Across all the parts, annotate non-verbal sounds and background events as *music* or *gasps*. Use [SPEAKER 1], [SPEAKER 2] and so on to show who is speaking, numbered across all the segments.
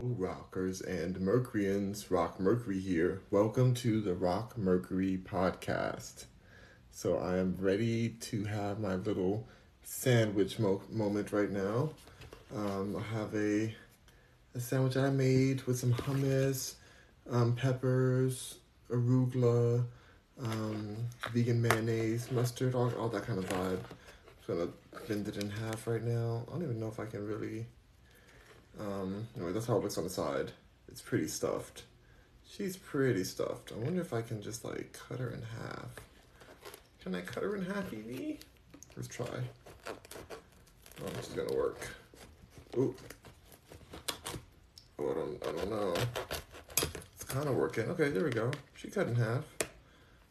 [SPEAKER 1] rockers and Mercuryans, Rock Mercury here. Welcome to the Rock Mercury podcast. So I am ready to have my little sandwich mo- moment right now. Um, I have a a sandwich I made with some hummus, um, peppers, arugula, um, vegan mayonnaise, mustard, all, all that kind of vibe. I'm gonna bend it in half right now. I don't even know if I can really. Um, anyway, that's how it looks on the side. It's pretty stuffed. She's pretty stuffed. I wonder if I can just like cut her in half. Can I cut her in half, Evie? Let's try. Oh, this is gonna work. Ooh. Oh, I don't, I don't know. It's kind of working. Okay, there we go. She cut in half.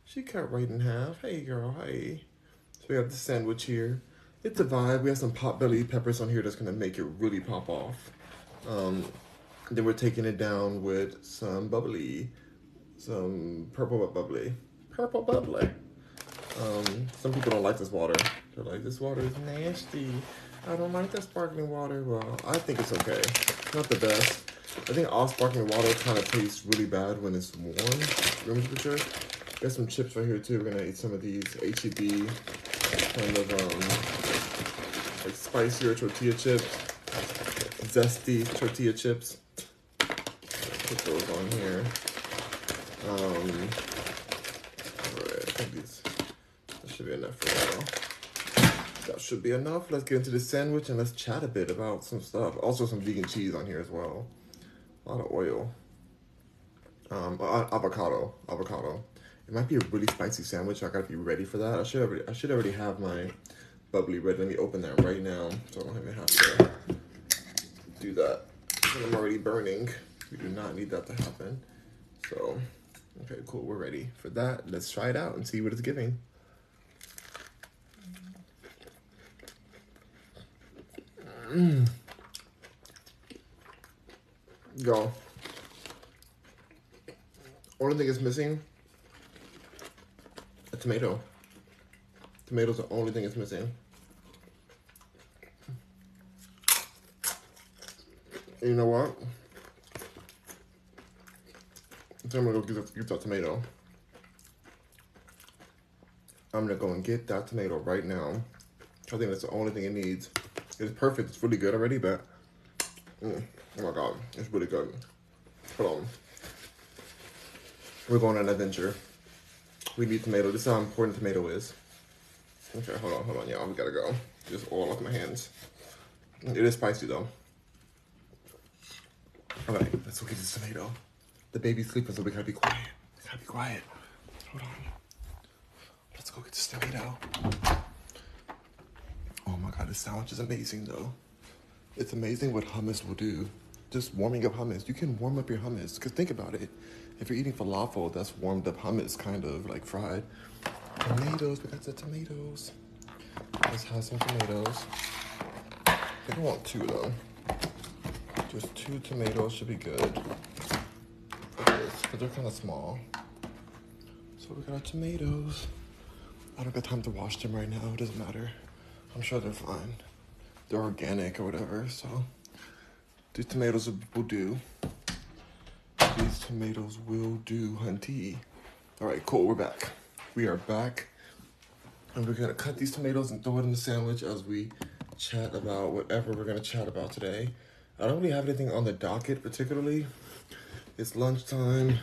[SPEAKER 1] She cut right in half. Hey, girl. Hey. So we have the sandwich here. It's a vibe. We have some pot belly peppers on here that's gonna make it really pop off. Um, then we're taking it down with some bubbly, some purple bubbly, purple bubbly. Um, some people don't like this water. They're like, this water is nasty. I don't like the sparkling water. Well, I think it's okay. Not the best. I think all sparkling water kind of tastes really bad when it's warm. Room temperature. Got some chips right here too. We're gonna eat some of these HEB kind of um like spicier tortilla chips, zesty tortilla chips. Put those on here. Um, alright, I think these that should be enough for now. That should be enough. Let's get into the sandwich and let's chat a bit about some stuff. Also, some vegan cheese on here as well. A lot of oil. Um, a- avocado, avocado. It might be a really spicy sandwich. I gotta be ready for that. I should already, I should already have my bubbly ready. Let me open that right now, so I don't even have to do that. I'm already burning. We do not need that to happen. So, okay, cool. We're ready for that. Let's try it out and see what it's giving. Mm. Go. Only thing is missing a tomato. Tomato's the only thing it's missing. You know what? I I'm gonna go get that, get that tomato. I'm gonna go and get that tomato right now. I think that's the only thing it needs. It's perfect. It's really good already, but mm, oh my god, it's really good. Hold on. We're going on an adventure. We need tomato. This is how important tomato is. Okay, hold on, hold on, y'all. We gotta go. Just oil off my hands. It is spicy though. All right, let's go get this tomato. The baby's sleeping, so we gotta be quiet. We gotta be quiet. Hold on. Let's go get this tomato. Oh my god, this sandwich is amazing though. It's amazing what hummus will do. Just warming up hummus. You can warm up your hummus. Because think about it. If you're eating falafel, that's warmed up hummus, kind of like fried. Tomatoes, we got the tomatoes. Let's have some tomatoes. I I want two though. Just two tomatoes should be good. For this, because they're kind of small. So we got our tomatoes. I don't got time to wash them right now. It doesn't matter. I'm sure they're fine. They're organic or whatever, so these tomatoes will do. These tomatoes will do, hunty. All right, cool. We're back. We are back, and we're gonna cut these tomatoes and throw it in the sandwich as we chat about whatever we're gonna chat about today. I don't really have anything on the docket particularly. It's lunchtime.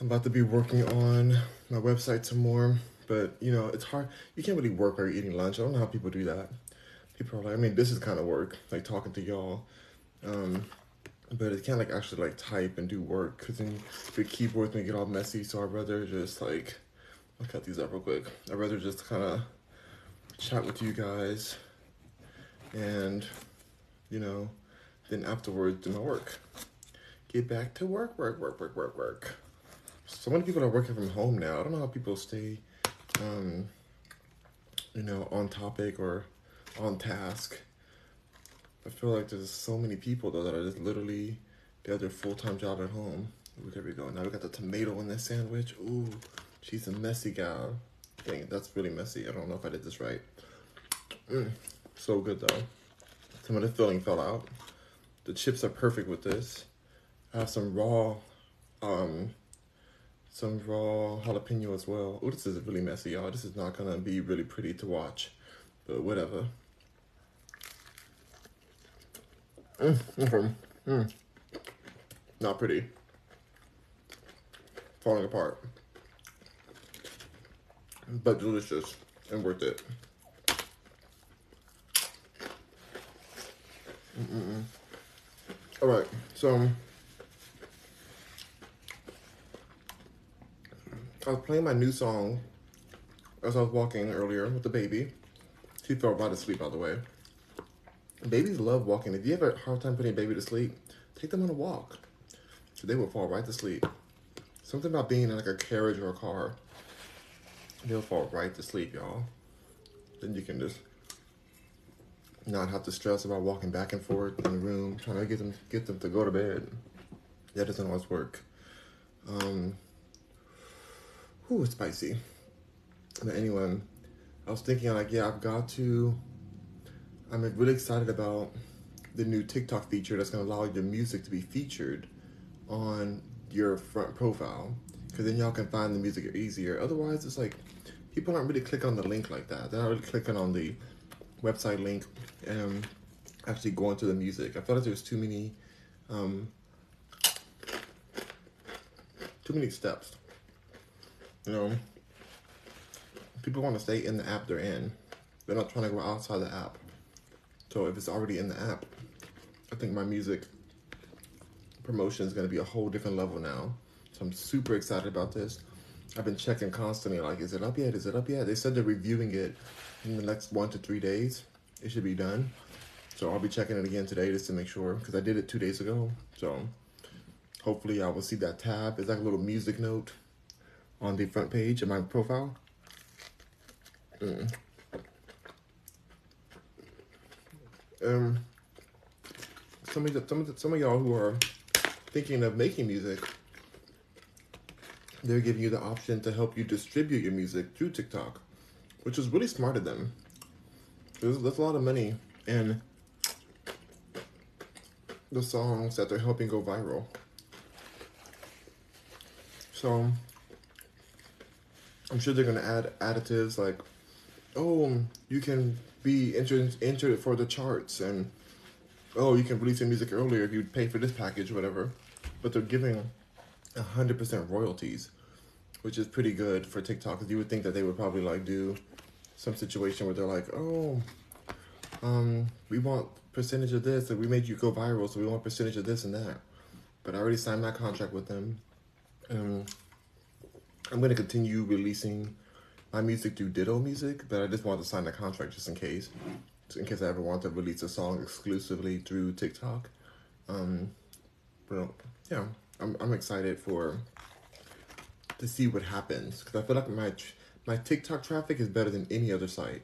[SPEAKER 1] I'm about to be working on my website some more, but you know, it's hard. You can't really work while you're eating lunch. I don't know how people do that. People are like, I mean, this is kind of work, like talking to y'all. Um, but it can't like actually like type and do work because then the keyboard's gonna get all messy. So I'd rather just like, I'll cut these up real quick. I'd rather just kind of chat with you guys and, you know, then afterwards do my work. Get back to work, work, work, work, work, work. So many people are working from home now. I don't know how people stay, um, you know, on topic or on task. I feel like there's so many people though that are just literally they have their full time job at home. Ooh, there we go. Now we got the tomato in this sandwich. Ooh, she's a messy gal. Dang, that's really messy. I don't know if I did this right. Mm, so good though. Some of the filling fell out. The chips are perfect with this. I have some raw, um, some raw jalapeno as well. Oh, this is really messy, y'all. This is not gonna be really pretty to watch, but whatever. Mm, mm, mm. Not pretty. Falling apart. But delicious and worth it. Mm-mm. All right, so I was playing my new song as I was walking earlier with the baby. She fell right asleep, by the way. Babies love walking. If you have a hard time putting a baby to sleep, take them on a walk. So they will fall right to sleep. Something about being in like a carriage or a car. They'll fall right to sleep, y'all. Then you can just not have to stress about walking back and forth in the room, trying to get them get them to go to bed. That doesn't always work. Um, Ooh, it's spicy. But anyway, I was thinking like, yeah, I've got to. I'm really excited about the new TikTok feature that's to allow your music to be featured on your front profile, because then y'all can find the music easier. Otherwise, it's like people aren't really clicking on the link like that. They're not really clicking on the website link and actually going to the music. I felt like there's too many, um, too many steps. You know, people want to stay in the app they're in. They're not trying to go outside the app. So if it's already in the app, I think my music promotion is going to be a whole different level now. So I'm super excited about this. I've been checking constantly, like, is it up yet? Is it up yet? They said they're reviewing it in the next one to three days. It should be done. So I'll be checking it again today just to make sure, because I did it two days ago. So hopefully I will see that tab. It's like a little music note on the front page of my profile. Mm. Um, some of the, some of the, some of y'all who are thinking of making music, they're giving you the option to help you distribute your music through TikTok, which is really smart of them. There's, there's a lot of money in the songs that they're helping go viral. So I'm sure they're gonna add additives like, oh, you can be entered entered for the charts, and oh, you can release your music earlier if you pay for this package, or whatever. But they're giving hundred percent royalties, which is pretty good for TikTok. Because you would think that they would probably like do some situation where they're like, oh, um, we want percentage of this, and we made you go viral, so we want percentage of this and that. But I already signed my contract with them. Um, I'm going to continue releasing my music through Ditto Music, but I just want to sign the contract just in case, just in case I ever want to release a song exclusively through TikTok. Um, but yeah, I'm I'm excited for to see what happens because I feel like my my TikTok traffic is better than any other site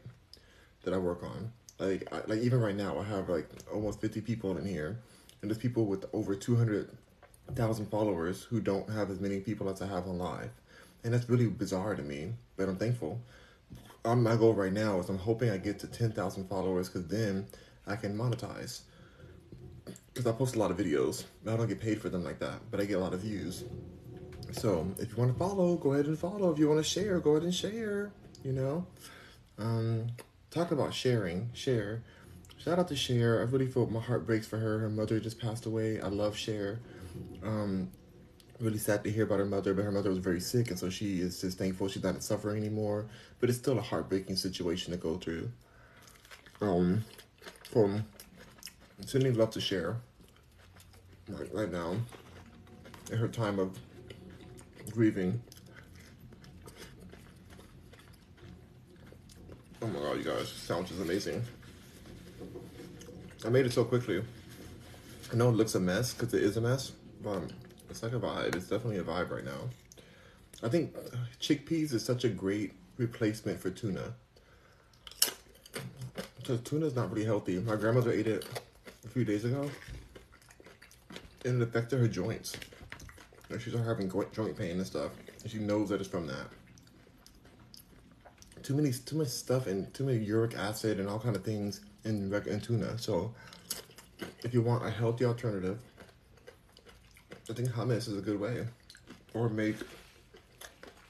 [SPEAKER 1] that I work on. Like I, like even right now, I have like almost 50 people in here, and there's people with over 200,000 followers who don't have as many people as I have on live and that's really bizarre to me. But I'm thankful. Um, my goal right now is I'm hoping I get to 10,000 followers because then I can monetize. Because I post a lot of videos. I don't get paid for them like that, but I get a lot of views. So if you want to follow, go ahead and follow. If you want to Cher, go ahead and share. You know, um, talk about sharing, share. Shout out to Cher. I really feel my heart breaks for her. Her mother just passed away. I love Cher. Um, really sad to hear about her mother, but her mother was very sick, and so she is just thankful she's not suffering anymore. But it's still a heartbreaking situation to go through. Um, from sending love to share right, right now in her time of grieving. Oh my god, you guys, sound is amazing. I made it so quickly. I know it looks a mess because it is a mess, but it's like a vibe. It's definitely a vibe right now. I think uh, chickpeas is such a great replacement for tuna. Because tuna is not really healthy. My grandmother ate it a few days ago. And it affected her joints. And she having joint pain and stuff. And she knows that it's from that. Too many, too much stuff and too many uric acid and all kind of things in, in tuna. So if you want a healthy alternative, I think hummus is a good way. Or make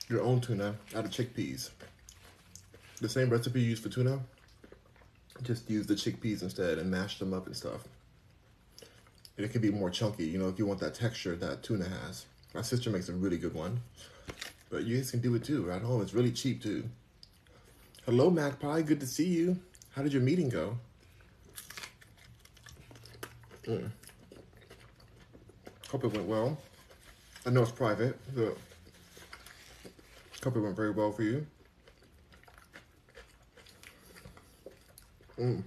[SPEAKER 1] your own tuna out of chickpeas. The same recipe you use for tuna, just use the chickpeas instead and mash them up and stuff. And it can be more chunky, you know, if you want that texture that tuna has. My sister makes a really good one. But you guys can do it too right home. It's really cheap too. Hello, Magpie. Good to see you. How did your meeting go? Mm. Hope it went well. I know it's private, but hope it went very well for you. Mm.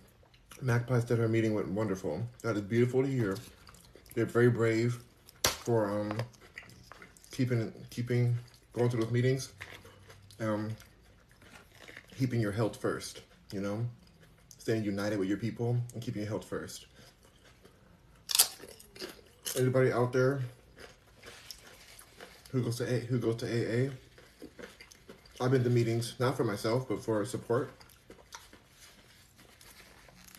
[SPEAKER 1] Magpie said her meeting went wonderful. That is beautiful to hear. They're very brave for um, keeping keeping going to those meetings. Um, keeping your health first. You know, staying united with your people and keeping your health first. Anybody out there who goes to A, who goes to AA? I've been to meetings not for myself but for support.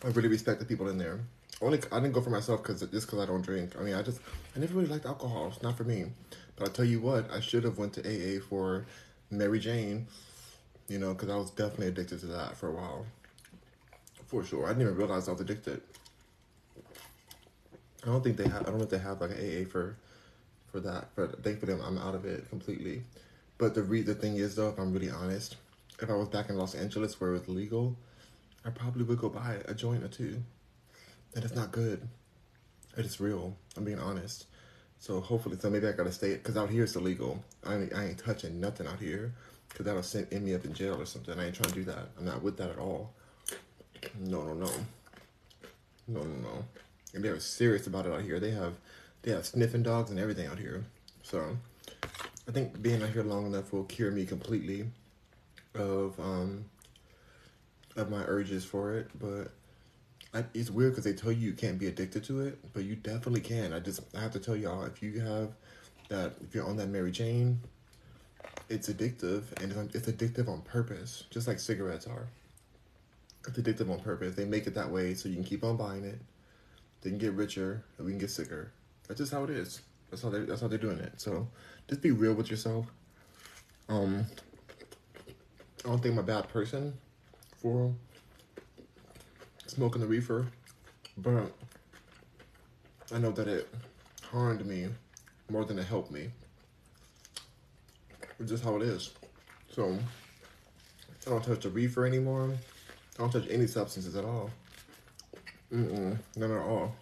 [SPEAKER 1] I really respect the people in there. Only I didn't go for myself because just because I don't drink. I mean, I just I never really liked alcohol. It's not for me. But I tell you what, I should have went to AA for Mary Jane. You know, because I was definitely addicted to that for a while. For sure, I didn't even realize I was addicted. I don't think they have. I don't know if they have like an AA for, for that. But them, I'm out of it completely. But the re- the thing is though, if I'm really honest, if I was back in Los Angeles where it was legal, I probably would go buy a joint or two. And it's not good. It is real. I'm being honest. So hopefully, so maybe I gotta stay because out here it's illegal. I ain't, I ain't touching nothing out here because that'll send me up in jail or something. I ain't trying to do that. I'm not with that at all. No, no, no, no, no, no. And they're serious about it out here. They have, they have sniffing dogs and everything out here. So, I think being out here long enough will cure me completely of um of my urges for it, but It's weird because they tell you you can't be addicted to it, but you definitely can. I just I have to tell y'all if you have that if you're on that Mary Jane, it's addictive and it's addictive on purpose, just like cigarettes are. It's addictive on purpose. They make it that way so you can keep on buying it. They can get richer and we can get sicker. That's just how it is. That's how they that's how they're doing it. So just be real with yourself. Um I don't think I'm a bad person for smoking the reefer, but I know that it harmed me more than it helped me. It's just how it is. So I don't touch the reefer anymore. I don't touch any substances at all. Mm-mm, none at all.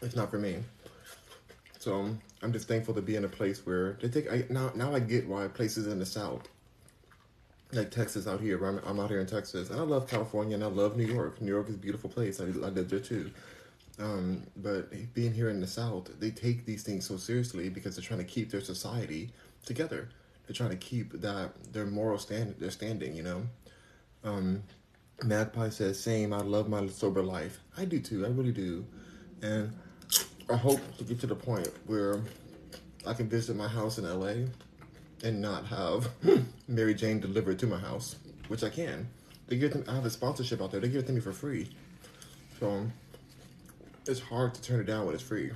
[SPEAKER 1] It's not for me. So I'm just thankful to be in a place where they take. I, now, now I get why places in the South like Texas out here. I'm, I'm out here in Texas, and I love California, and I love New York. New York is a beautiful place. I, I live there too. Um, but being here in the South, they take these things so seriously because they're trying to keep their society together. They're trying to keep that their moral stand, their standing. You know. Um, Magpie says, "Same. I love my sober life. I do too. I really do, and I hope to get to the point where I can visit my house in LA and not have *laughs* Mary Jane delivered to my house, which I can. They give them. I have a sponsorship out there. They give it to me for free, so it's hard to turn it down when it's free.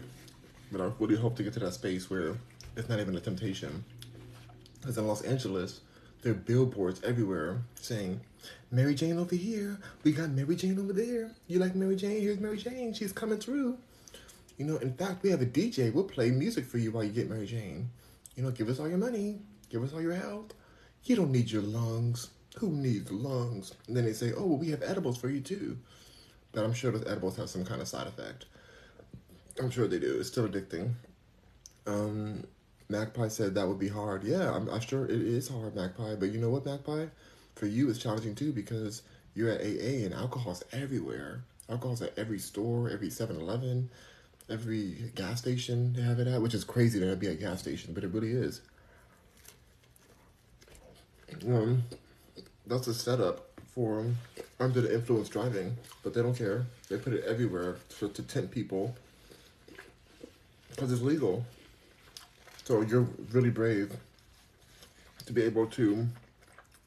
[SPEAKER 1] But I really hope to get to that space where it's not even a temptation. Because in Los Angeles, there are billboards everywhere saying, "Mary Jane over here. We got Mary Jane over there. You like Mary Jane? Here's Mary Jane. She's coming through." You know, in fact, we have a DJ. We'll play music for you while you get Mary Jane. You know, give us all your money. Give us all your health. You don't need your lungs. Who needs lungs? And then they say, oh, well, we have edibles for you too. But I'm sure those edibles have some kind of side effect. I'm sure they do. It's still addicting. Um, Magpie said that would be hard. Yeah, I'm, I'm sure it is hard, Magpie. But you know what, Magpie? For you, it's challenging too because you're at AA and alcohol's everywhere. Alcohol's at every store, every 7 Eleven, every gas station they have it at, which is crazy that it'd be a gas station, but it really is. Um, that's a setup for under the influence driving, but they don't care. They put it everywhere for to tempt people because it's legal. So you're really brave to be able to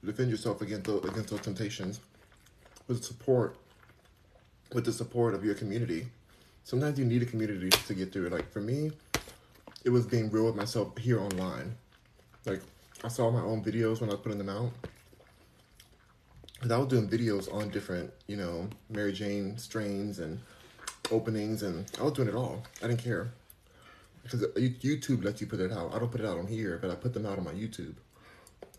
[SPEAKER 1] defend yourself against the, against those temptations with support, with the support of your community, sometimes you need a community to get through it. Like for me, it was being real with myself here online. Like I saw my own videos when I was putting them out. Cause I was doing videos on different, you know, Mary Jane strains and openings, and I was doing it all. I didn't care because YouTube lets you put it out. I don't put it out on here, but I put them out on my YouTube.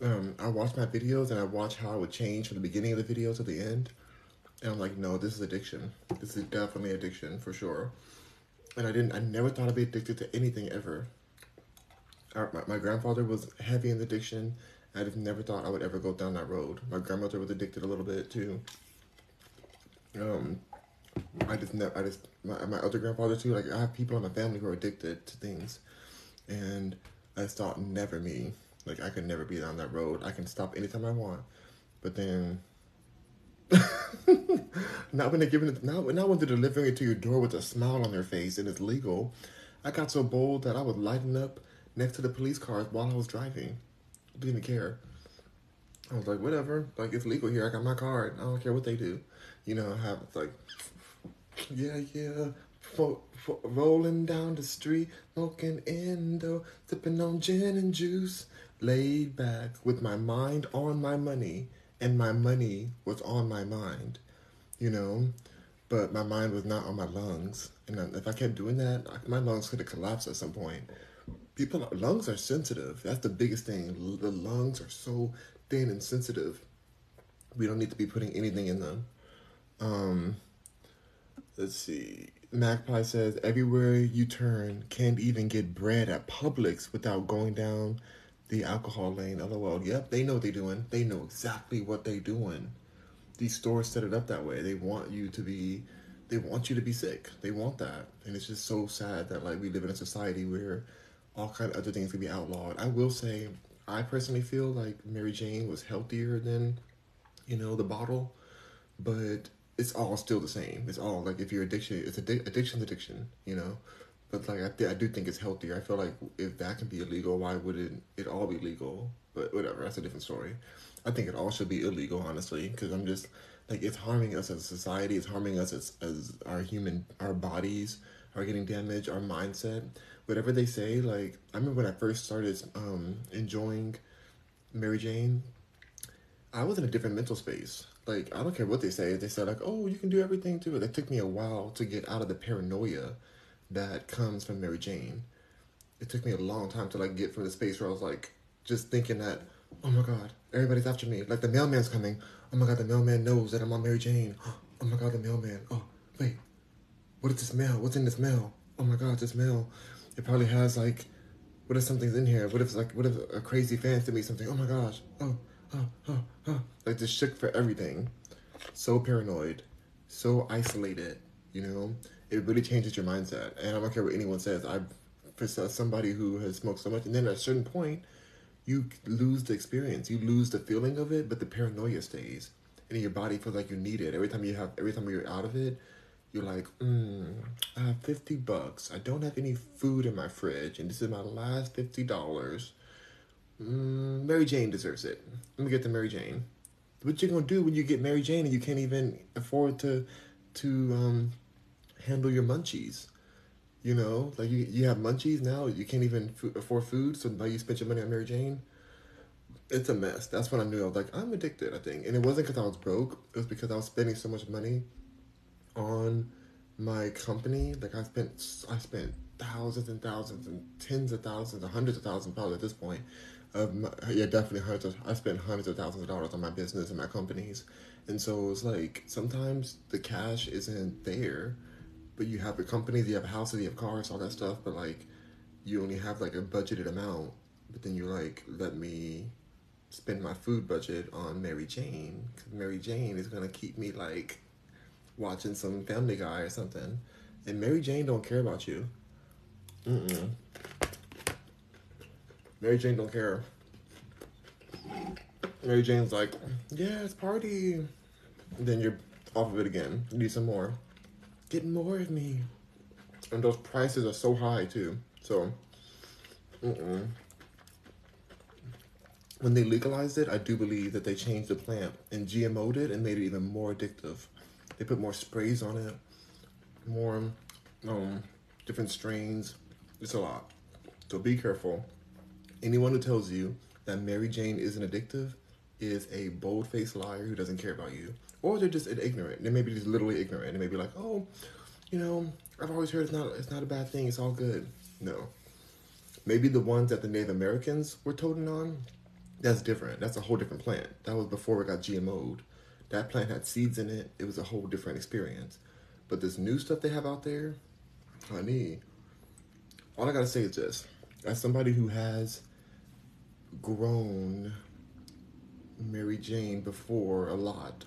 [SPEAKER 1] Um, I watch my videos and I watch how it would change from the beginning of the video to the end, and I'm like, no, this is addiction. This is definitely addiction for sure. And I didn't. I never thought I'd be addicted to anything ever. My, my grandfather was heavy in addiction. I just never thought I would ever go down that road. My grandmother was addicted a little bit too. Um, I just never. I just my my other grandfather too. Like I have people in my family who are addicted to things, and I thought never me. Like I could never be down that road. I can stop anytime I want, but then. *laughs* not when they're giving it, not, not when they're delivering it to your door with a smile on their face and it's legal. I got so bold that I was lighting up next to the police cars while I was driving. I didn't even care. I was like, whatever. Like it's legal here. I got my card. I don't care what they do. You know, I have like, *sniffs* yeah, yeah. Fo- fo- rolling down the street, smoking indo, sipping on gin and juice, laid back with my mind on my money, and my money was on my mind, you know, but my mind was not on my lungs. And if I kept doing that, my lungs could have collapsed at some point people lungs are sensitive. That's the biggest thing. The lungs are so thin and sensitive. We don't need to be putting anything in them. Um, let's see. Magpie says everywhere you turn, can't even get bread at Publix without going down the alcohol lane. LOL. Yep, they know what they're doing. They know exactly what they're doing. These stores set it up that way. They want you to be they want you to be sick. They want that. And it's just so sad that like we live in a society where all kind of other things can be outlawed. I will say, I personally feel like Mary Jane was healthier than, you know, the bottle, but it's all still the same. It's all like if you're addiction, it's addi- addiction's addiction, you know. But like I, th- I do think it's healthier. I feel like if that can be illegal, why wouldn't it all be legal? But whatever, that's a different story. I think it all should be illegal, honestly, because I'm just like it's harming us as a society. It's harming us as as our human our bodies are getting damaged, our mindset whatever they say, like I remember when I first started um, enjoying Mary Jane, I was in a different mental space. Like I don't care what they say. They said like, "Oh, you can do everything too." It took me a while to get out of the paranoia that comes from Mary Jane. It took me a long time to like get from the space where I was like just thinking that, "Oh my God, everybody's after me." Like the mailman's coming. Oh my God, the mailman knows that I'm on Mary Jane. *gasps* Oh my God, the mailman. Oh wait, what is this mail? What's in this mail? Oh my God, this mail it probably has like, what if something's in here? What if like, what if a crazy fan sent me something? Oh my gosh, oh, oh, oh, oh. Like just shook for everything. So paranoid, so isolated, you know? It really changes your mindset. And I don't care what anyone says. I've, for somebody who has smoked so much, and then at a certain point, you lose the experience. You lose the feeling of it, but the paranoia stays. And your body feels like you need it. Every time you have, every time you're out of it, you're like, mm, I have 50 bucks. I don't have any food in my fridge, and this is my last $50. Mm, Mary Jane deserves it. Let me get the Mary Jane. What you gonna do when you get Mary Jane and you can't even afford to to um, handle your munchies? You know, like you, you have munchies now, you can't even f- afford food, so now you spend your money on Mary Jane. It's a mess. That's when I knew I was like, I'm addicted, I think. And it wasn't because I was broke, it was because I was spending so much money on my company, like I spent I spent thousands and thousands and tens of thousands, and hundreds of thousands probably at this point. Of my, yeah, definitely hundreds. I spent hundreds of thousands of dollars on my business and my companies, and so it's like sometimes the cash isn't there, but you have the companies, you have houses, you have cars, all that stuff, but like you only have like a budgeted amount. But then you're like, let me spend my food budget on Mary Jane because Mary Jane is gonna keep me like watching some Family Guy or something, and Mary Jane don't care about you. Mm-mm. Mary Jane don't care. Mary Jane's like, yeah, it's party. Then you're off of it again. You need some more. Get more of me. And those prices are so high too. So, mm-mm. when they legalized it, I do believe that they changed the plant and GMO'd it and made it even more addictive. They put more sprays on it, more um, different strains. It's a lot. So be careful. Anyone who tells you that Mary Jane isn't addictive is a bold faced liar who doesn't care about you. Or they're just ignorant. They may be just literally ignorant. They may be like, oh, you know, I've always heard it's not it's not a bad thing, it's all good. No. Maybe the ones that the Native Americans were toting on, that's different. That's a whole different plant. That was before it got GMO'd. That plant had seeds in it. It was a whole different experience. But this new stuff they have out there, honey, all I gotta say is this. As somebody who has grown Mary Jane before a lot,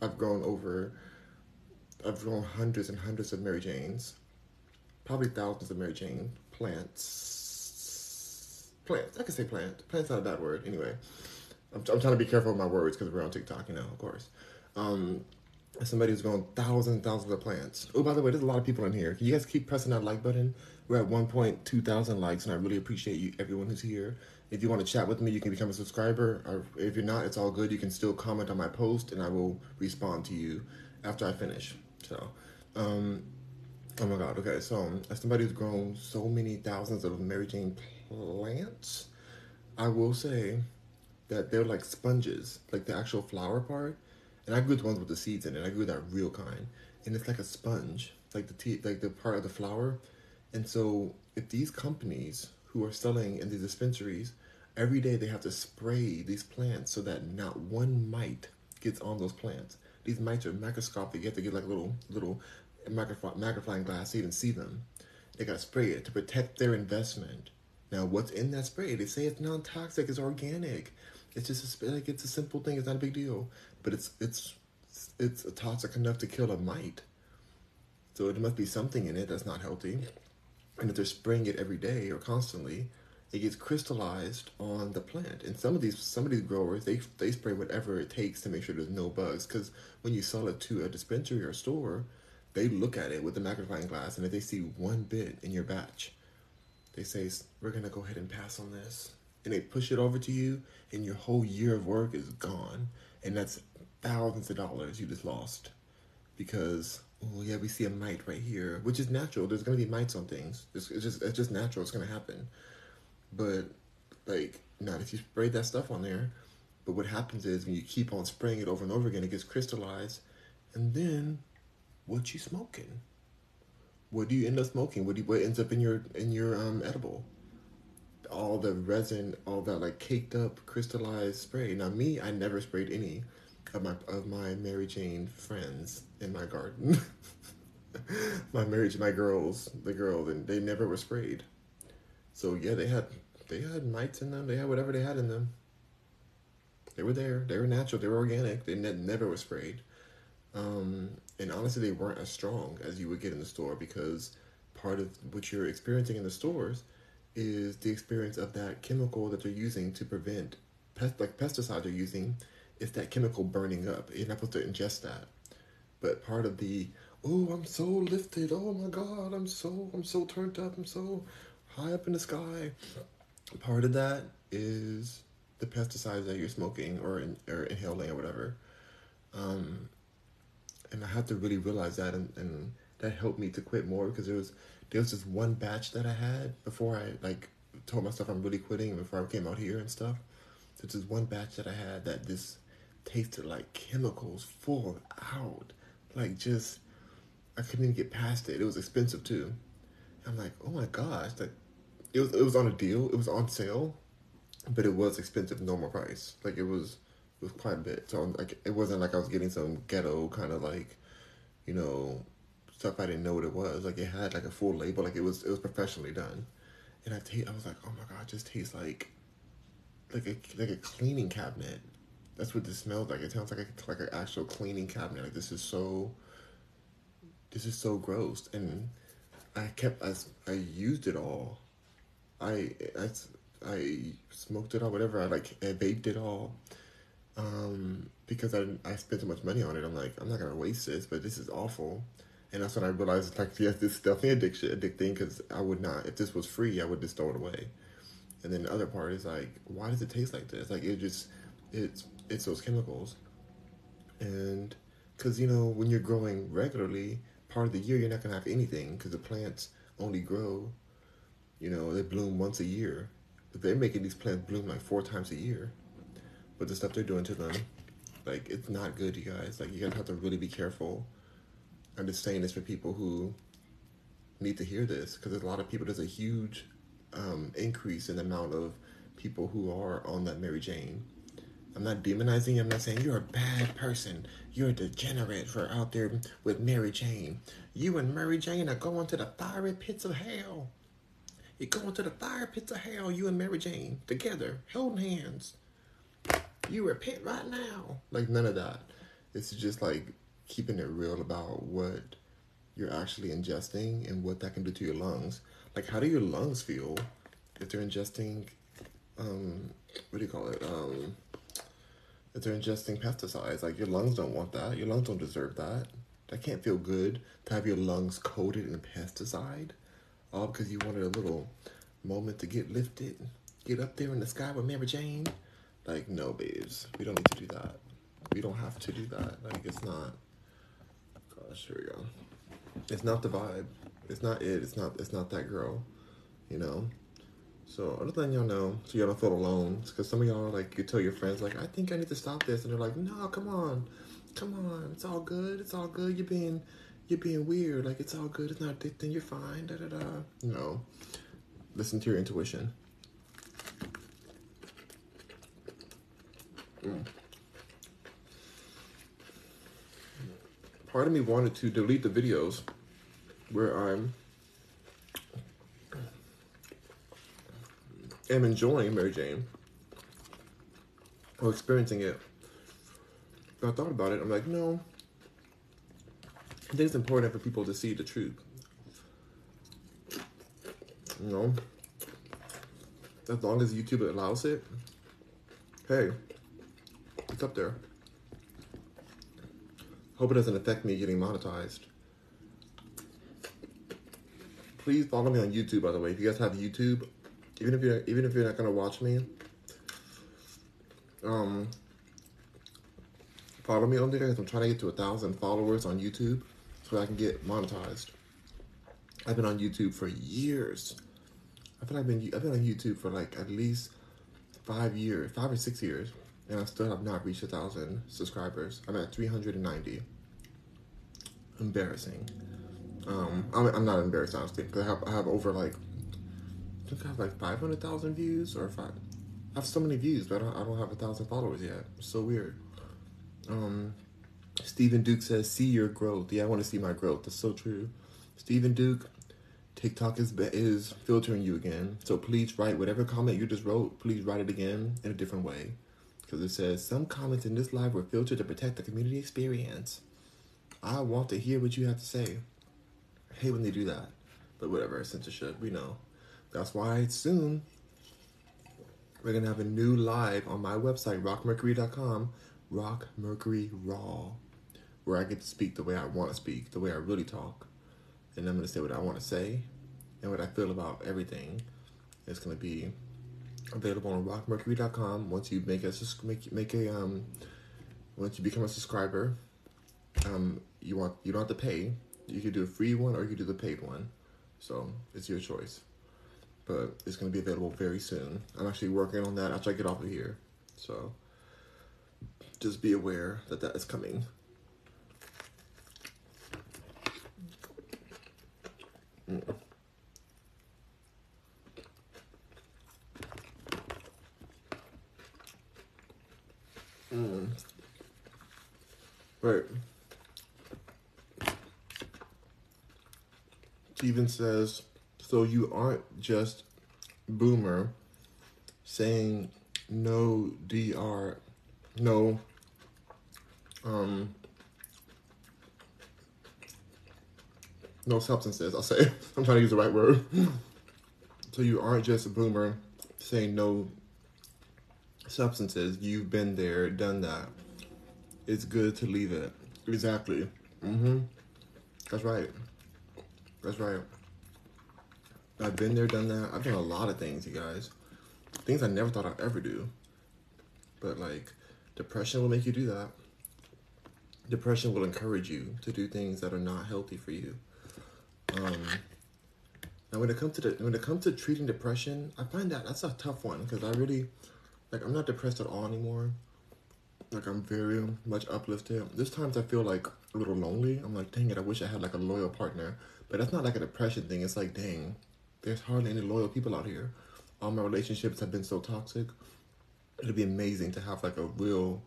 [SPEAKER 1] I've grown over, I've grown hundreds and hundreds of Mary Janes, probably thousands of Mary Jane plants. Plants, I can say plant. Plant's not a bad word. Anyway, I'm, I'm trying to be careful with my words because we're on TikTok, you know, of course. Um, somebody who's grown thousands and thousands of plants. Oh, by the way, there's a lot of people in here. Can you guys keep pressing that like button? We're at 1.2 thousand likes, and I really appreciate you, everyone who's here. If you want to chat with me, you can become a subscriber. Or if you're not, it's all good. You can still comment on my post, and I will respond to you after I finish. So, um, oh my God. Okay, so as somebody who's grown so many thousands of Mary Jane plants, I will say that they're like sponges, like the actual flower part. And I grew the ones with the seeds in it. I grew that real kind, and it's like a sponge, like the tea, like the part of the flower. And so, if these companies who are selling in these dispensaries, every day they have to spray these plants so that not one mite gets on those plants. These mites are microscopic. You have to get like little little magnifying glass to even see them. They got to spray it to protect their investment. Now, what's in that spray? They say it's non-toxic, it's organic. It's just a, like it's a simple thing. It's not a big deal, but it's it's it's toxic enough to kill a mite. So it must be something in it that's not healthy. And if they're spraying it every day or constantly, it gets crystallized on the plant. And some of these some of these growers they they spray whatever it takes to make sure there's no bugs. Because when you sell it to a dispensary or a store, they look at it with a magnifying glass, and if they see one bit in your batch, they say we're gonna go ahead and pass on this and they push it over to you, and your whole year of work is gone, and that's thousands of dollars you just lost because oh yeah we see a mite right here which is natural. There's gonna be mites on things. It's, it's just it's just natural. It's gonna happen. But like not if you spray that stuff on there. But what happens is when you keep on spraying it over and over again it gets crystallized and then what you smoking? What do you end up smoking? What do you, what ends up in your in your um edible all the resin, all that like caked up crystallized spray. Now me, I never sprayed any of my of my Mary Jane friends in my garden. *laughs* my marriage, my girls, the girls, and they never were sprayed. So yeah, they had they had mites in them. They had whatever they had in them. They were there. They were natural. They were organic. They ne- never were sprayed. Um, and honestly, they weren't as strong as you would get in the store because part of what you're experiencing in the stores is the experience of that chemical that they're using to prevent pest like pesticides are using is that chemical burning up. You're not supposed to ingest that. But part of the oh I'm so lifted, oh my god, I'm so I'm so turned up, I'm so high up in the sky. Part of that is the pesticides that you're smoking or in, or inhaling or whatever. Um, and I had to really realize that and, and that helped me to quit more because there was there was this one batch that I had before I like told myself I'm really quitting before I came out here and stuff. There's this one batch that I had that just tasted like chemicals full out. Like just I couldn't even get past it. It was expensive too. I'm like, oh my gosh, like it was it was on a deal, it was on sale, but it was expensive normal price. Like it was it was quite a bit. So like it wasn't like I was getting some ghetto kind of like, you know, stuff I didn't know what it was. Like it had like a full label, like it was it was professionally done. And I taste, I was like, oh my god, it just tastes like like a like a cleaning cabinet. That's what this smells like. It sounds like a, like an actual cleaning cabinet. Like this is so this is so gross. And I kept I, I used it all. I I I smoked it all, whatever. I like I vaped it all. Um, because I I spent so much money on it. I'm like, I'm not gonna waste this, but this is awful. And that's when I realized, like, yes, this is definitely addiction, addicting. Because I would not, if this was free, I would just throw it away. And then the other part is like, why does it taste like this? Like, it just, it's it's those chemicals. And because you know, when you're growing regularly, part of the year you're not gonna have anything because the plants only grow. You know, they bloom once a year. But they're making these plants bloom like four times a year. But the stuff they're doing to them, like it's not good, you guys. Like you gotta have to really be careful. I'm just saying this for people who need to hear this because there's a lot of people. There's a huge um, increase in the amount of people who are on that Mary Jane. I'm not demonizing you. I'm not saying you're a bad person. You're a degenerate for out there with Mary Jane. You and Mary Jane are going to the fiery pits of hell. You're going to the fire pits of hell, you and Mary Jane, together, holding hands. You repent right now. Like, none of that. It's just like keeping it real about what you're actually ingesting and what that can do to your lungs. Like, how do your lungs feel if they're ingesting, um, what do you call it? Um, if they're ingesting pesticides, like your lungs don't want that. Your lungs don't deserve that. That can't feel good to have your lungs coated in pesticide, all because you wanted a little moment to get lifted, get up there in the sky with Mary Jane. Like, no, babes, we don't need to do that. We don't have to do that. Like, it's not. Gosh, here we go. It's not the vibe. It's not it. It's not. It's not that girl. You know. So I'm just letting y'all know so y'all don't feel alone. Because some of y'all like you tell your friends like I think I need to stop this, and they're like, No, come on, come on, it's all good, it's all good. You're being you're being weird. Like it's all good. It's not addicting. You're fine. Da da da. No, listen to your intuition. Mm. Part of me wanted to delete the videos where I'm am enjoying Mary Jane or experiencing it. But I thought about it. I'm like, no. I think it's important for people to see the truth. You know, as long as YouTube allows it, hey, it's up there. Hope it doesn't affect me getting monetized. Please follow me on YouTube, by the way. If you guys have YouTube, even if you're even if you're not gonna watch me, um, follow me on there. Because I'm trying to get to a thousand followers on YouTube so I can get monetized. I've been on YouTube for years. I feel like I've been I've been on YouTube for like at least five years, five or six years, and I still have not reached a thousand subscribers. I'm at 390. Embarrassing. Um, I'm, I'm not embarrassed honestly because I have I have over like I think I have like 500,000 views or five. I have so many views, but I don't, I don't have a thousand followers yet. It's so weird. Um, Stephen Duke says, "See your growth." Yeah, I want to see my growth. That's so true. Stephen Duke, TikTok is is filtering you again. So please write whatever comment you just wrote. Please write it again in a different way, because it says some comments in this live were filtered to protect the community experience. I want to hear what you have to say. I hate when they do that, but whatever. Censorship, we know. That's why soon we're gonna have a new live on my website, rockmercury.com, Rock Mercury Raw, where I get to speak the way I want to speak, the way I really talk, and I'm gonna say what I want to say and what I feel about everything. It's gonna be available on rockmercury.com once you make a make make a um once you become a subscriber. Um, you want you don't have to pay. You can do a free one or you can do the paid one. So it's your choice but it's going to be available very soon. I'm actually working on that after I get off of here. So just be aware that that is coming. Mm. Mm. Right. Steven says, so you aren't just boomer saying no DR, no, um, no substances. I'll say, *laughs* I'm trying to use the right word. *laughs* so you aren't just a boomer saying no substances. You've been there, done that. It's good to leave it. Exactly. Mm-hmm. That's right. That's right. I've been there, done that. I've done a lot of things, you guys. Things I never thought I'd ever do. But like, depression will make you do that. depression will encourage you to do things that are not healthy for you. Um, and when it comes to the when it comes to treating depression, I find that that's a tough one because I really like I'm not depressed at all anymore. Like I'm very much uplifted. There's times I feel like a little lonely. I'm like, dang it, I wish I had like a loyal partner. But that's not like a depression thing. It's like, dang, there's hardly any loyal people out here. All my relationships have been so toxic. It'd be amazing to have like a real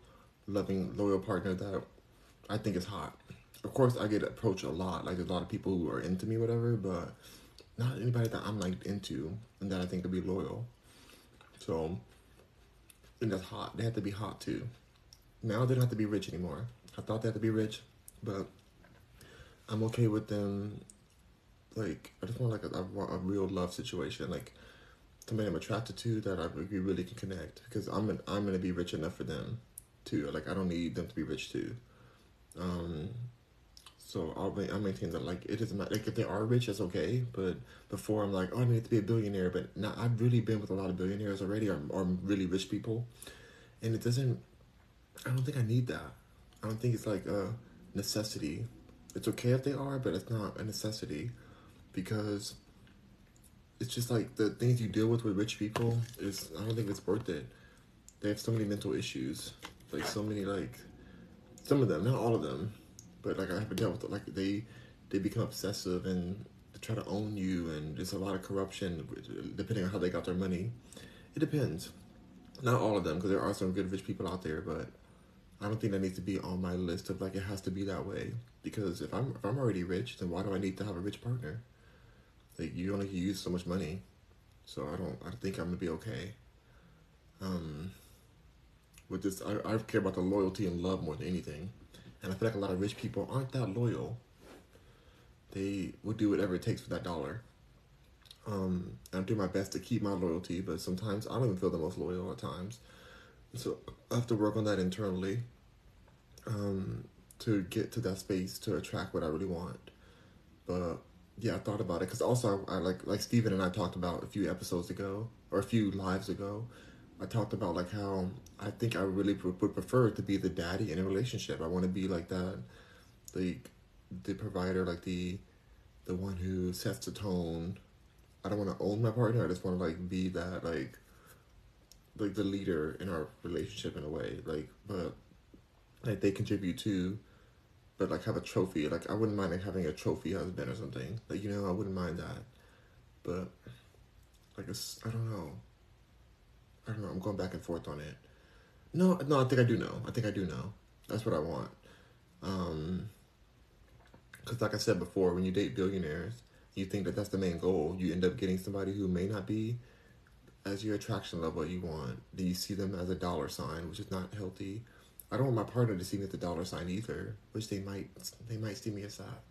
[SPEAKER 1] loving, loyal partner that I think is hot. Of course, I get approached a lot. Like there's a lot of people who are into me, whatever, but not anybody that I'm like into and that I think could be loyal. So, and that's hot. They have to be hot too. Now they don't have to be rich anymore. I thought they had to be rich, but I'm okay with them. Like I just want like a, a, a real love situation, like somebody I'm attracted to that I we really can connect. Because I'm an, I'm gonna be rich enough for them, too. Like I don't need them to be rich too. Um, so I'll I maintain that like it doesn't matter like if they are rich, that's okay. But before I'm like, oh, I need to be a billionaire. But now I've really been with a lot of billionaires already, or, or really rich people, and it doesn't I don't think I need that. I don't think it's like a necessity. It's okay if they are, but it's not a necessity because it's just like the things you deal with with rich people is I don't think it's worth it. They have so many mental issues, like so many like some of them, not all of them, but like I haven't dealt with it. Like they they become obsessive and try to own you, and there's a lot of corruption depending on how they got their money. It depends. Not all of them, because there are some good rich people out there, but I don't think that needs to be on my list of like it has to be that way. Because if I'm if I'm already rich, then why do I need to have a rich partner? Like you only use so much money, so I don't. I think I'm gonna be okay. Um, with this, I, I care about the loyalty and love more than anything, and I feel like a lot of rich people aren't that loyal. They will do whatever it takes for that dollar. Um, I do my best to keep my loyalty, but sometimes I don't even feel the most loyal at times. So I have to work on that internally um, to get to that space to attract what I really want. But yeah, I thought about it because also I, I, like like Steven and I talked about a few episodes ago or a few lives ago. I talked about like how I think I really would prefer to be the daddy in a relationship. I want to be like that, like the provider, like the the one who sets the tone. I don't want to own my partner. I just want to like be that like like the leader in our relationship in a way. Like, but like they contribute to, but like have a trophy. Like I wouldn't mind like having a trophy husband or something. Like you know, I wouldn't mind that. But like it's I don't know. I don't know. I'm going back and forth on it. No, no, I think I do know. I think I do know. That's what I want. Um, because like I said before, when you date billionaires, you think that that's the main goal. You end up getting somebody who may not be as your attraction level you want. Do you see them as a dollar sign, which is not healthy? I don't want my partner to see me as a dollar sign either, which they might they might see me as that.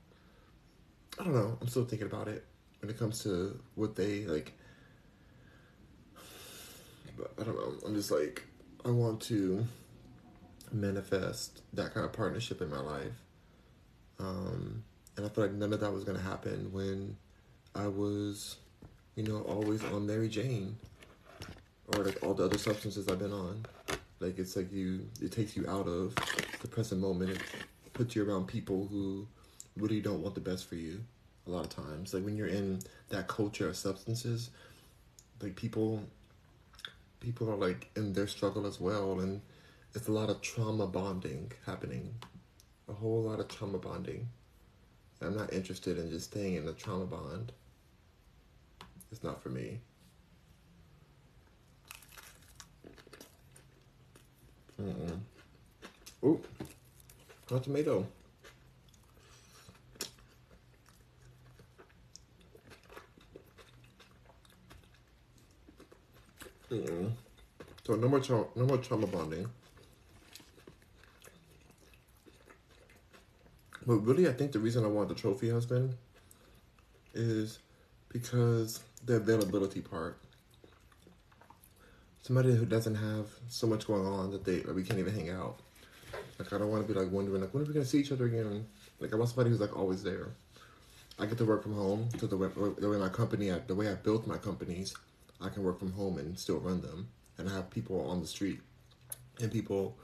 [SPEAKER 1] I don't know. I'm still thinking about it when it comes to what they like. I don't know. I'm just like I want to manifest that kind of partnership in my life. Um, and I feel like none of that was gonna happen when I was, you know, always on Mary Jane or like all the other substances I've been on. Like it's like you, it takes you out of the present moment. It puts you around people who really don't want the best for you. A lot of times, like when you're in that culture of substances, like people, people are like in their struggle as well, and it's a lot of trauma bonding happening. A whole lot of trauma bonding. I'm not interested in just staying in a trauma bond. It's not for me. Mm-mm. Ooh, hot tomato. Mm-mm. So no more tra- no more trauma bonding. But really, I think the reason I want the trophy husband is because the availability part somebody who doesn't have so much going on that they we can't even hang out. Like I don't want to be like wondering like when are we gonna see each other again? Like I want somebody who's like always there. I get to work from home to the way, the way my company, the way I built my companies, I can work from home and still run them, and I have people on the street, and people,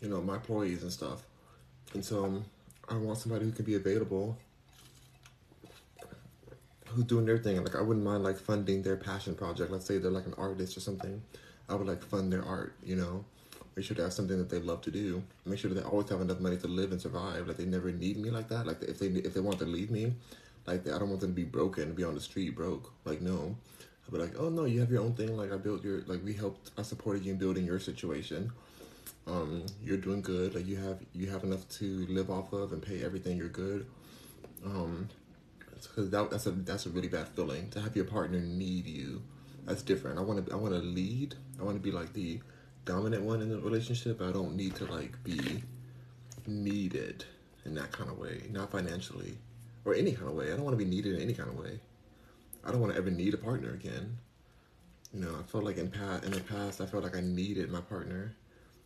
[SPEAKER 1] you know, my employees and stuff. And so um, I want somebody who can be available, who's doing their thing. Like I wouldn't mind like funding their passion project. Let's say they're like an artist or something. I would like fund their art, you know. Make sure they have something that they love to do. Make sure that they always have enough money to live and survive. Like they never need me like that. Like if they if they want to leave me, like I don't want them to be broken, be on the street broke. Like no, I'd be like, oh no, you have your own thing. Like I built your like we helped, I supported you in building your situation. Um, you're doing good. Like you have you have enough to live off of and pay everything. You're good. Um, because that, that's a that's a really bad feeling to have your partner need you. That's different. I want to I want to lead. I want to be like the dominant one in the relationship. I don't need to like be needed in that kind of way, not financially or any kind of way. I don't want to be needed in any kind of way. I don't want to ever need a partner again. You know, I felt like in past in the past, I felt like I needed my partner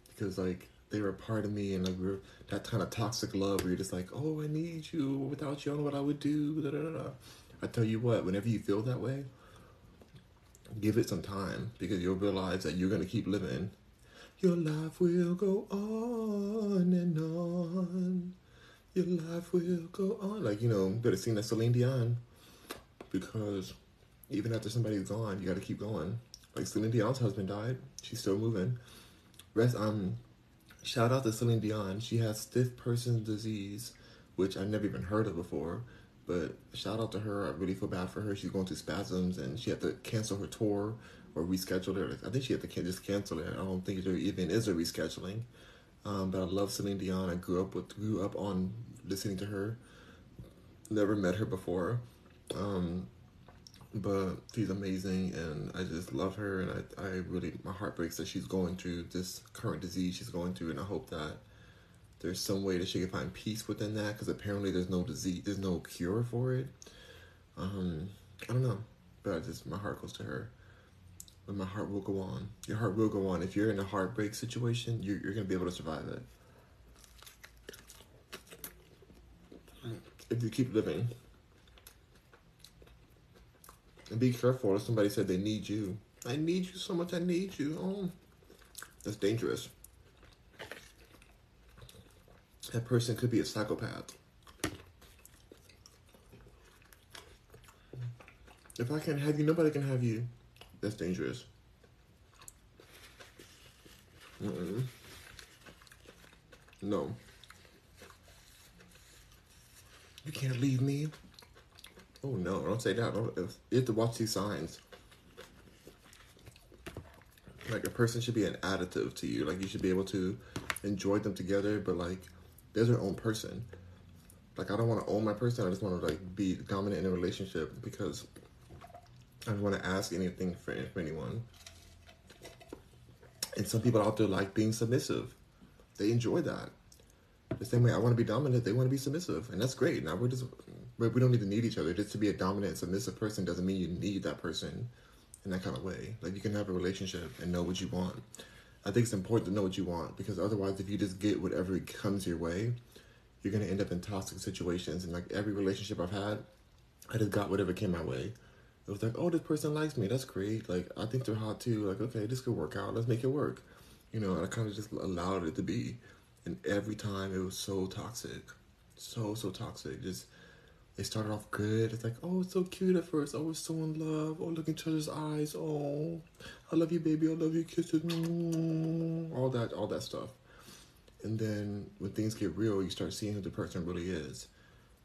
[SPEAKER 1] because like they were a part of me, and like we are that kind of toxic love where you're just like, oh, I need you. Without you, I don't know what I would do. Da, da, da, I tell you what, whenever you feel that way, give it some time because you'll realize that you're gonna keep living. Your life will go on and on. Your life will go on. Like you know, better sing that Celine Dion because even after somebody's gone, you got to keep going. Like Celine Dion's husband died, she's still moving. Rest um, shout out to Celine Dion. She has stiff person disease, which I never even heard of before. But shout out to her. I really feel bad for her. She's going through spasms, and she had to cancel her tour or reschedule it. I think she had to just cancel it. I don't think there even is a rescheduling. Um, but I love Celine Dion. I grew up with grew up on listening to her. Never met her before. Um, but she's amazing and I just love her and I, I really my heart breaks that she's going through this current disease she's going through and I hope that there's some way that she can find peace within that because apparently there's no disease there's no cure for it. Um I don't know but I just my heart goes to her. But my heart will go on. Your heart will go on. If you're in a heartbreak situation you're, you're gonna be able to survive it. If you keep living and be careful if somebody said they need you. I need you so much, I need you. Oh, that's dangerous. That person could be a psychopath. If I can't have you, nobody can have you. That's dangerous. Mm-mm. No. You can't leave me. Oh no, don't say that. Don't, you have to watch these signs. Like a person should be an additive to you. Like you should be able to enjoy them together, but like they're their own person. Like I don't want to own my person. I just want to like be dominant in a relationship because I don't want to ask anything for, for anyone. And some people out there like being submissive. They enjoy that. The same way I want to be dominant, they want to be submissive, and that's great. Now we're just but we don't even need each other. Just to be a dominant, submissive person doesn't mean you need that person in that kind of way. Like you can have a relationship and know what you want. I think it's important to know what you want because otherwise, if you just get whatever comes your way, you're gonna end up in toxic situations. And like every relationship I've had, I just got whatever came my way. It was like, oh, this person likes me. That's great. Like I think they're hot too. Like okay, this could work out. Let's make it work. You know, I kind of just allowed it to be. And every time it was so toxic, so so toxic. Just they started off good. It's like, oh, it's so cute at first. Oh, we're so in love. Oh, look in each other's eyes. Oh, I love you, baby. I love you. Kisses. Mm, all that, all that stuff. And then when things get real, you start seeing who the person really is.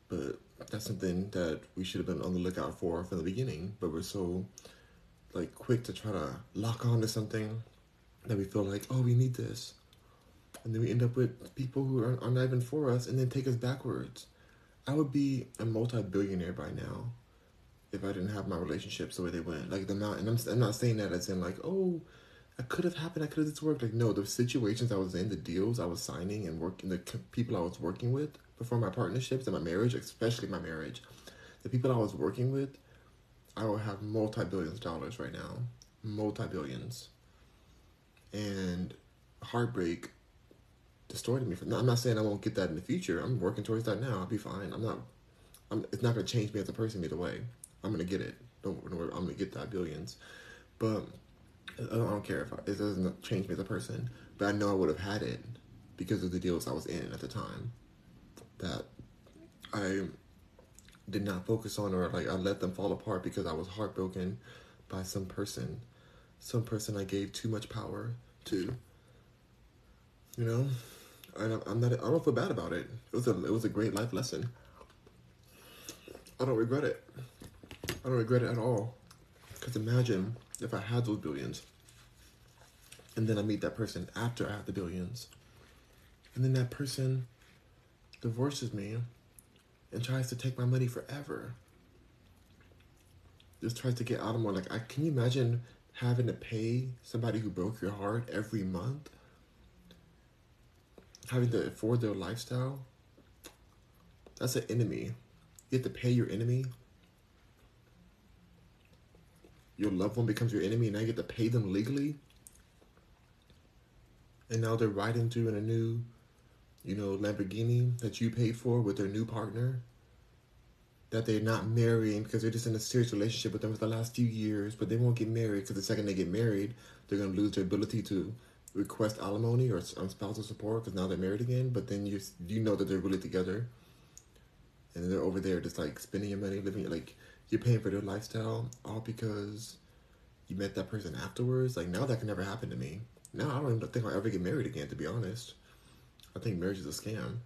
[SPEAKER 1] But that's something that we should have been on the lookout for from the beginning. But we're so like quick to try to lock on to something that we feel like, oh, we need this. And then we end up with people who are, are not even for us and then take us backwards I would be a multi-billionaire by now if I didn't have my relationships the way they went. Like the amount, and I'm, I'm not saying that as in like, oh, I could have happened, I could have just worked. Like no, the situations I was in, the deals I was signing and working, the people I was working with before my partnerships and my marriage, especially my marriage, the people I was working with, I would have multi-billions dollars right now, multi-billions, and heartbreak distorted me. From, I'm not saying I won't get that in the future. I'm working towards that now. I'll be fine. I'm not. I'm, it's not going to change me as a person either way. I'm going to get it. Don't, don't worry. I'm going to get that billions. But I don't care if I, it doesn't change me as a person. But I know I would have had it because of the deals I was in at the time. that I did not focus on or like I let them fall apart because I was heartbroken by some person. Some person I gave too much power to. You know? And I'm not I don't feel bad about it. It was a it was a great life lesson. I don't regret it. I don't regret it at all. Cause imagine if I had those billions and then I meet that person after I have the billions. And then that person divorces me and tries to take my money forever. Just tries to get out of more. Like, I can you imagine having to pay somebody who broke your heart every month? Having to afford their lifestyle? That's an enemy. You have to pay your enemy. Your loved one becomes your enemy, and now you get to pay them legally and now they're riding through in a new, you know, Lamborghini that you paid for with their new partner. That they're not marrying because they're just in a serious relationship with them for the last few years, but they won't get married because the second they get married, they're gonna lose their ability to request alimony or um, spousal support because now they're married again. But then you you know that they're really together, and they're over there just like spending your money, living like you're paying for their lifestyle all because you met that person afterwards. Like now that can never happen to me. Now I don't even think I'll ever get married again, to be honest. I think marriage is a scam.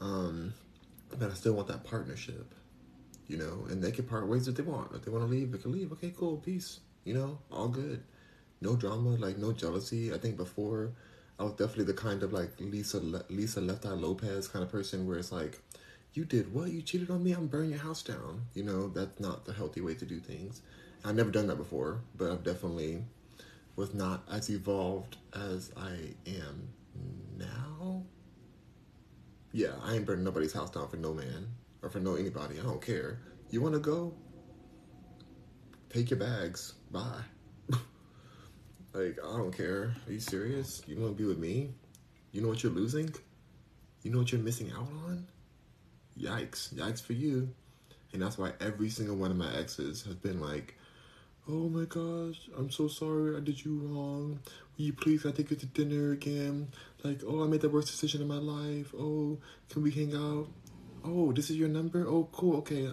[SPEAKER 1] Um, but I still want that partnership, you know, and they can part ways if they want. If they want to leave, they can leave. Okay, cool, peace. You know, all good. No drama, like no jealousy. I think before I was definitely the kind of like Lisa Lisa Left Eye Lopes kind of person where it's like, you did what? You cheated on me? I'm burning your house down. You know, that's not the healthy way to do things. I've never done that before, but I've definitely was not as evolved as I am now. Yeah, I ain't burning nobody's house down for no man or for no anybody. I don't care. You want to go? Take your bags. Bye. Like, I don't care. Are you serious? You want to be with me? You know what you're losing? You know what you're missing out on? Yikes. Yikes for you. And that's why every single one of my exes has been like, Oh my gosh, I'm so sorry I did you wrong. Will you please I take you to dinner again? Like, oh, I made the worst decision in my life. Oh, can we hang out? Oh, this is your number? Oh, cool, okay.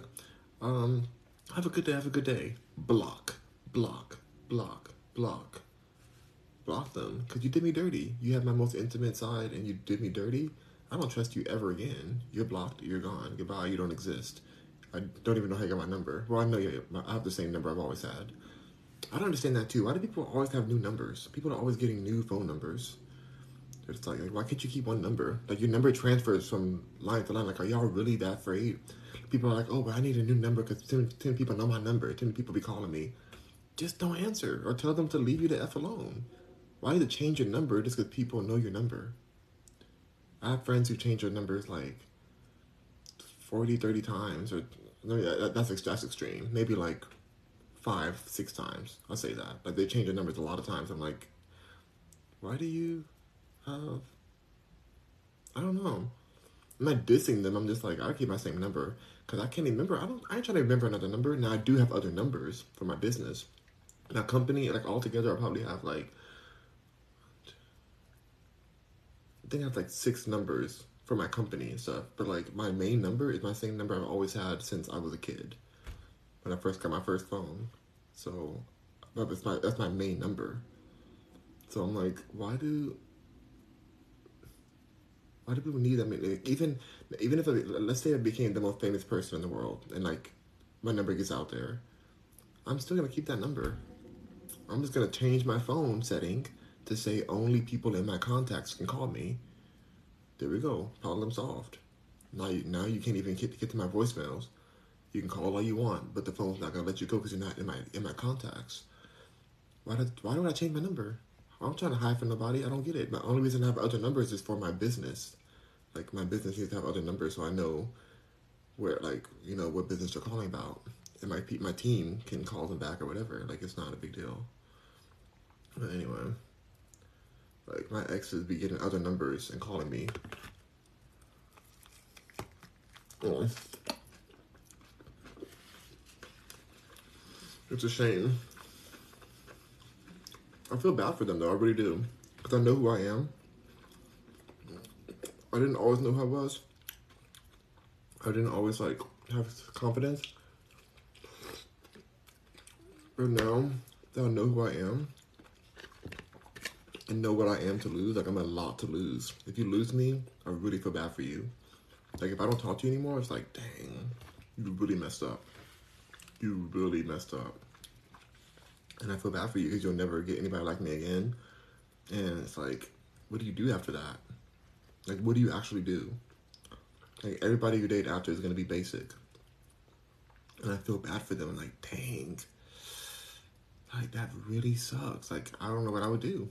[SPEAKER 1] Um, have a good day, have a good day. Block, block, block, block. Them, because you did me dirty. You have my most intimate side and you did me dirty. I don't trust you ever again. You're blocked, you're gone. Goodbye, you don't exist. I don't even know how you got my number. Well, I know you. I have the same number I've always had. I don't understand that too. Why do people always have new numbers? People are always getting new phone numbers. It's like, like, why can't you keep one number? Like your number transfers from line to line. Like, are y'all really that afraid? People are like, oh, but I need a new number because 10, 10 people know my number. 10 people be calling me. Just don't answer or tell them to leave you the F alone. Why need to change your number just because people know your number? I have friends who change their numbers like 40, 30 times, or that's that's extreme. Maybe like five, six times. I'll say that. But they change their numbers a lot of times. I'm like, why do you have? I don't know. I'm not dissing them. I'm just like I keep my same number because I can't remember. I don't. I ain't trying to remember another number. Now I do have other numbers for my business. Now company like all together, I probably have like. I think I have like six numbers for my company and stuff. But like my main number is my same number I've always had since I was a kid. When I first got my first phone. So that's my that's my main number. So I'm like, why do why do people need that? Like, even even if I, let's say I became the most famous person in the world and like my number gets out there, I'm still gonna keep that number. I'm just gonna change my phone setting to say only people in my contacts can call me there we go. Problem solved. Now you, now you can't even get, get to my voicemails. You can call all you want, but the phone's not gonna let you go because you're not in my in my contacts. Why did why don't I change my number? I'm trying to hide from nobody. I don't get it. My only reason I have other numbers is for my business. Like my business needs to have other numbers so I know where like you know what business they're calling about, and my my team can call them back or whatever. Like it's not a big deal. But anyway. Like my exes be getting other numbers and calling me. It's a shame. I feel bad for them though, I really do. Because I know who I am. I didn't always know who I was. I didn't always like have confidence. But now that I know who I am and know what I am to lose, like I'm a lot to lose. If you lose me, I really feel bad for you. Like if I don't talk to you anymore, it's like, dang, you really messed up. You really messed up. And I feel bad for you because you'll never get anybody like me again. And it's like, what do you do after that? Like, what do you actually do? Like, everybody you date after is going to be basic. And I feel bad for them. Like, dang. Like, that really sucks. Like, I don't know what I would do.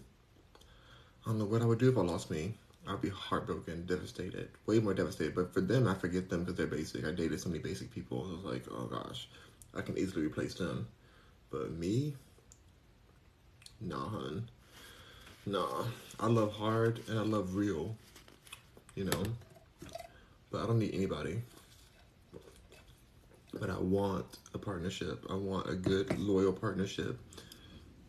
[SPEAKER 1] I don't know what I would do if I lost me. I'd be heartbroken, devastated, way more devastated. But for them, I forget them because they're basic. I dated so many basic people. So I was like, oh gosh, I can easily replace them. But me, nah, hun. Nah. I love hard and I love real, you know? But I don't need anybody. But I want a partnership. I want a good, loyal partnership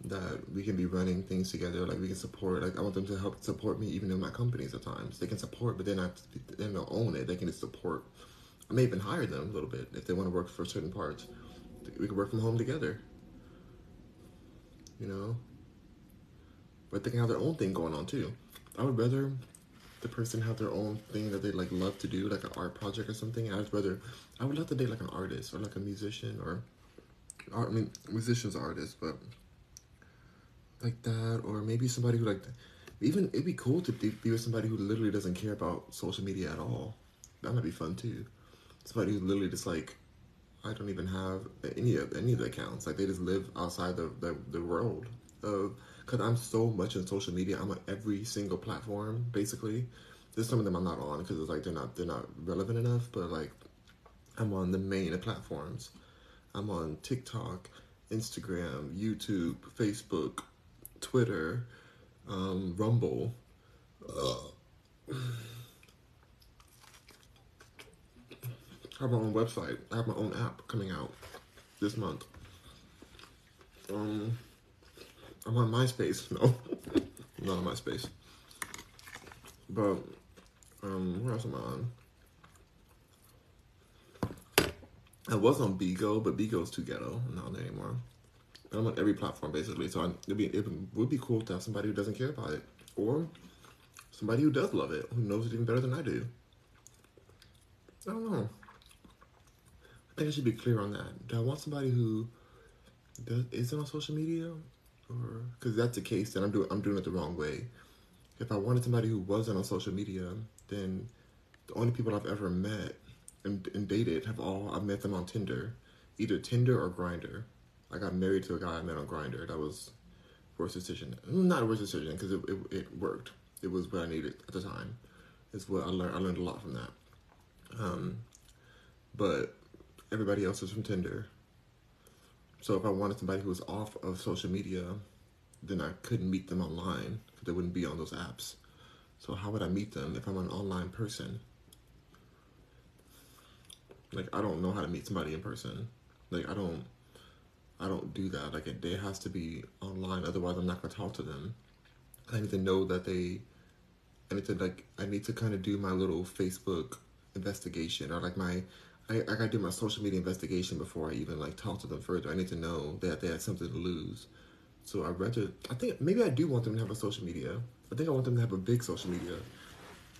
[SPEAKER 1] that we can be running things together. Like we can support. Like I want them to help support me, even in my companies at times. They can support, but they're not. They don't own it. They can just support. I may even hire them a little bit if they want to work for certain parts. We can work from home together. You know, but they can have their own thing going on too. I would rather the person have their own thing that they like love to do, like an art project or something. I'd rather I would love to date like an artist or like a musician or, I mean, musicians artists, but like that, or maybe somebody who like, even it'd be cool to be with somebody who literally doesn't care about social media at all. That might be fun too. Somebody who literally just like, I don't even have any of any of the accounts. Like they just live outside the the, the world of. Cause I'm so much in social media. I'm on every single platform basically. There's some of them I'm not on because it's like they're not they're not relevant enough. But like, I'm on the main platforms. I'm on TikTok, Instagram, YouTube, Facebook, Twitter, um, Rumble. Uh, I have my own website. I have my own app coming out this month. Um, I'm on MySpace. *laughs* No, I'm not on MySpace. But um, where else am I on? I was on Bigo, but Bigo's too ghetto. I'm not on there anymore. I'm on every platform basically. So it'd be, it would be cool to have somebody who doesn't care about it, or somebody who does love it, who knows it even better than I do. I don't know. I think I should be clear on that. Do I want somebody who does, isn't on social media, or because that's the case, then I'm doing I'm doing it the wrong way. If I wanted somebody who wasn't on social media, then the only people I've ever met and, and dated have all I've met them on Tinder, either Tinder or Grindr. I got married to a guy I met on Grindr. That was worst decision. Not a worst decision because it, it, it worked. It was what I needed at the time. It's what I learned. I learned a lot from that. Um, but everybody else is from Tinder. So if I wanted somebody who was off of social media, then I couldn't meet them online because they wouldn't be on those apps. So how would I meet them if I'm an online person? Like I don't know how to meet somebody in person. Like I don't I don't do that. Like it, it has to be online. Otherwise, I'm not gonna talk to them. I need to know that they. I need to like. I need to kind of do my little Facebook investigation or like my. I, I gotta do my social media investigation before I even like talk to them further. I need to know that they have something to lose. So I rather. I think maybe I do want them to have a social media. I think I want them to have a big social media,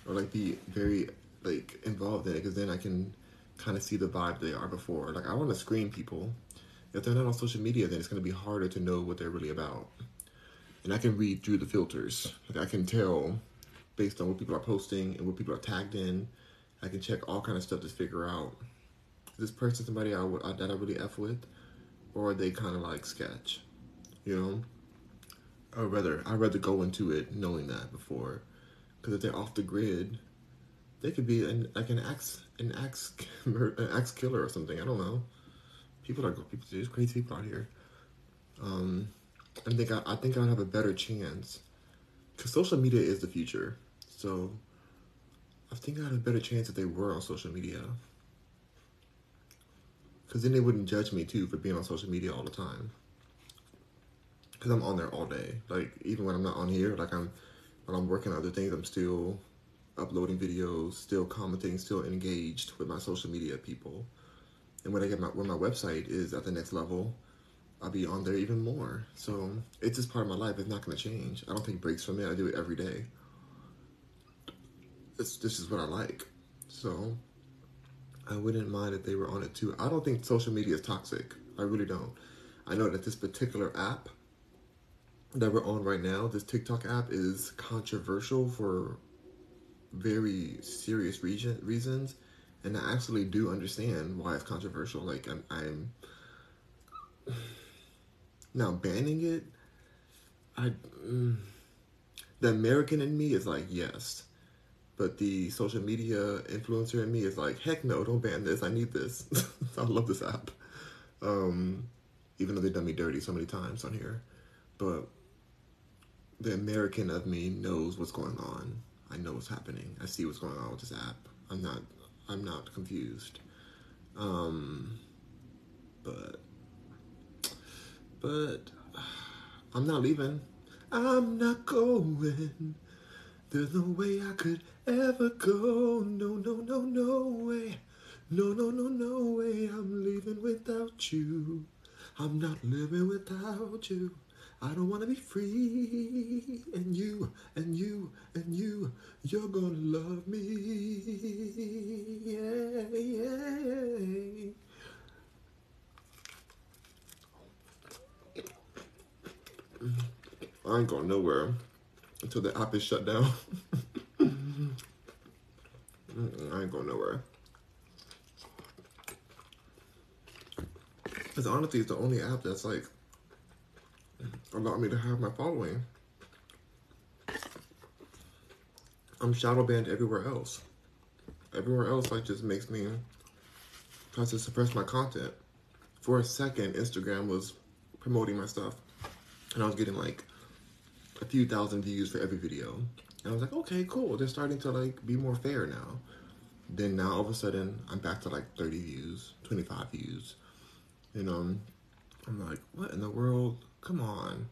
[SPEAKER 1] or like be very like involved in it because then I can kind of see the vibe they are before. Like I want to screen people if they're not on social media, then it's going to be harder to know what they're really about. And I can read through the filters. Like I can tell based on what people are posting and what people are tagged in. I can check all kind of stuff to figure out is this person somebody I would, that I really f with, or are they kind of like sketch, you know? Or rather, I'd rather go into it knowing that before, because if they're off the grid, they could be an, like an axe, an axe, *laughs* an axe killer or something. I don't know people are people. There's crazy people out here. Um, I think I, I think I'd have a better chance because social media is the future. So I think I'd have a better chance if they were on social media. Because then they wouldn't judge me too for being on social media all the time. Because I'm on there all day. Like even when I'm not on here, like I'm when I'm working on other things, I'm still uploading videos, still commenting, still engaged with my social media people. And when I get my when my website is at the next level, I'll be on there even more. So it's just part of my life. It's not going to change. I don't take breaks from it. I do it every day. It's, this is what I like. So I wouldn't mind if they were on it too. I don't think social media is toxic. I really don't. I know that this particular app that we're on right now, this TikTok app, is controversial for very serious reason, reasons. And I actually do understand why it's controversial. Like, I'm, I'm now banning it. I mm, the American in me is like yes, but the social media influencer in me is like heck no, don't ban this. I need this. *laughs* I love this app. Um, even though they've done me dirty so many times on here, but the American of me knows what's going on. I know what's happening. I see what's going on with this app. I'm not. I'm not confused. Um, but but *sighs* I'm not leaving. I'm not going. There's no way I could ever go. No, no, no, no way. No, no, no, no way. I'm leaving without you. I'm not living without you. I don't want to be free. And you, and you, and you, you're gonna love me. Yeah, yeah. I ain't going nowhere until the app is shut down. *laughs* I ain't going nowhere. Because honestly, it's the only app that's like allowed me to have my following. I'm shadow banned everywhere else. Everywhere else, like, just makes me try to suppress my content. For a second, Instagram was promoting my stuff and I was getting like a few thousand views for every video. And I was like, okay, cool. They're starting to like be more fair now. Then now all of a sudden I'm back to like 30 views, 25 views. And um I'm like, what in the world? Come on.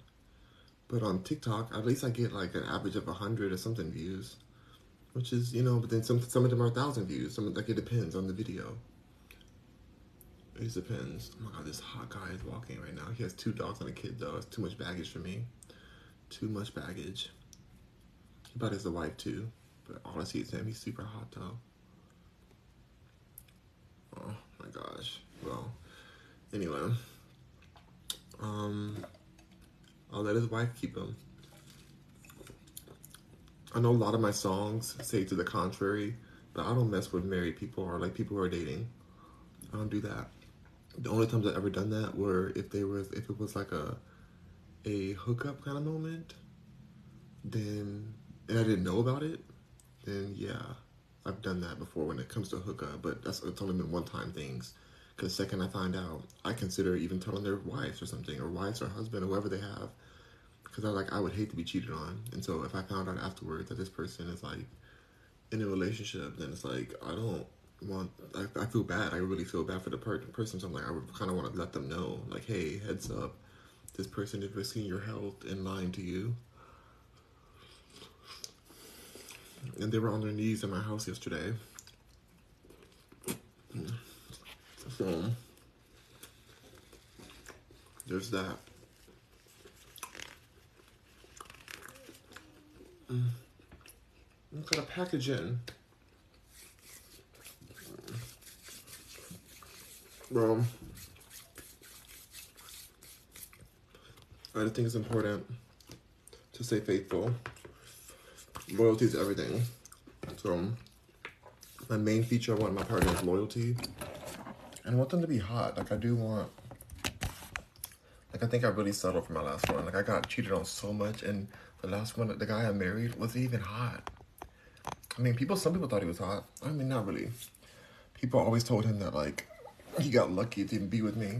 [SPEAKER 1] But on TikTok, at least I get like an average of 100 or something views. Which is, you know, but then some some of them are 1,000 views. Some like it depends on the video. It just depends. Oh my god, this hot guy is walking right now. He has two dogs and a kid though. It's too much baggage for me. Too much baggage. He has a wife too. But all I see is him. He's super hot though. Oh my gosh. Well, anyway. Um, Oh, I'll let his wife keep him. I know a lot of my songs say to the contrary, but I don't mess with married people or like people who are dating. I don't do that the only times I've ever done that were if they was if it was like a a hookup kind of moment, then and I didn't know about it, then yeah, I've done that before when it comes to hookup, but that's it's only been one time things. Because second I find out, I consider even telling their wives or something, or wives or husband, or whoever they have, because I like I would hate to be cheated on, and so if I found out afterwards that this person is like in a relationship, then it's like I don't want I, I feel bad. I really feel bad for the per- person. So I'm like, I would kind of want to let them know, like, hey, heads up, this person is risking your health and lying to you. And they were on their knees in my house yesterday. So there's that. Mm. Got a package in. Bro. I think it's important to stay faithful. Loyalty is everything. So, my main feature I want my partner is loyalty. And I want them to be hot. Like, I do want. Like, I think I really settled for my last one. Like, I got cheated on so much. And the last one, the guy I married, was even hot. I mean, people, some people thought he was hot. I mean, not really. People always told him that, like, he got lucky to even be with me.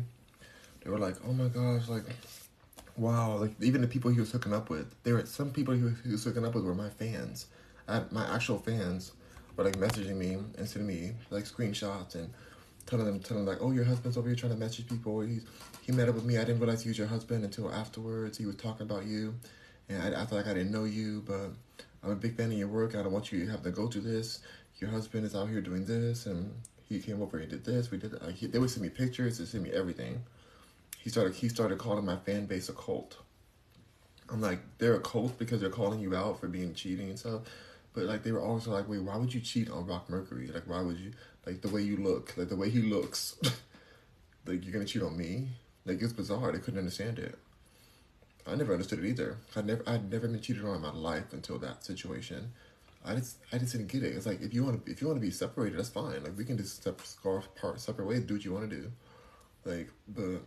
[SPEAKER 1] They were like, oh my gosh, like, wow. Like, even the people he was hooking up with, there were some people he was, he was hooking up with were my fans. I, my actual fans were like messaging me and sending me like screenshots and telling them, telling them like, oh, your husband's over here trying to message people. He's, he met up with me. I didn't realize he was your husband until afterwards. He was talking about you. And I, I felt like I didn't know you, but I'm a big fan of your work. I don't want you to have to go through this. Your husband is out here doing this, and he came over and did this. We did. Like, he, they would send me pictures. They send me everything. He started. He started calling my fan base a cult. I'm like, they're a cult because they're calling you out for being cheating and stuff. But like, they were also like, wait, why would you cheat on Rock Mercury? Like, why would you? Like the way you look, like the way he looks. *laughs* like you're gonna cheat on me? Like it's bizarre. They couldn't understand it. I never understood it either. I never, I'd never been cheated on in my life until that situation. I just, I just didn't get it. It's like if you want to, if you want to be separated, that's fine. Like we can just step, scarf part separate ways, do what you want to do. Like, but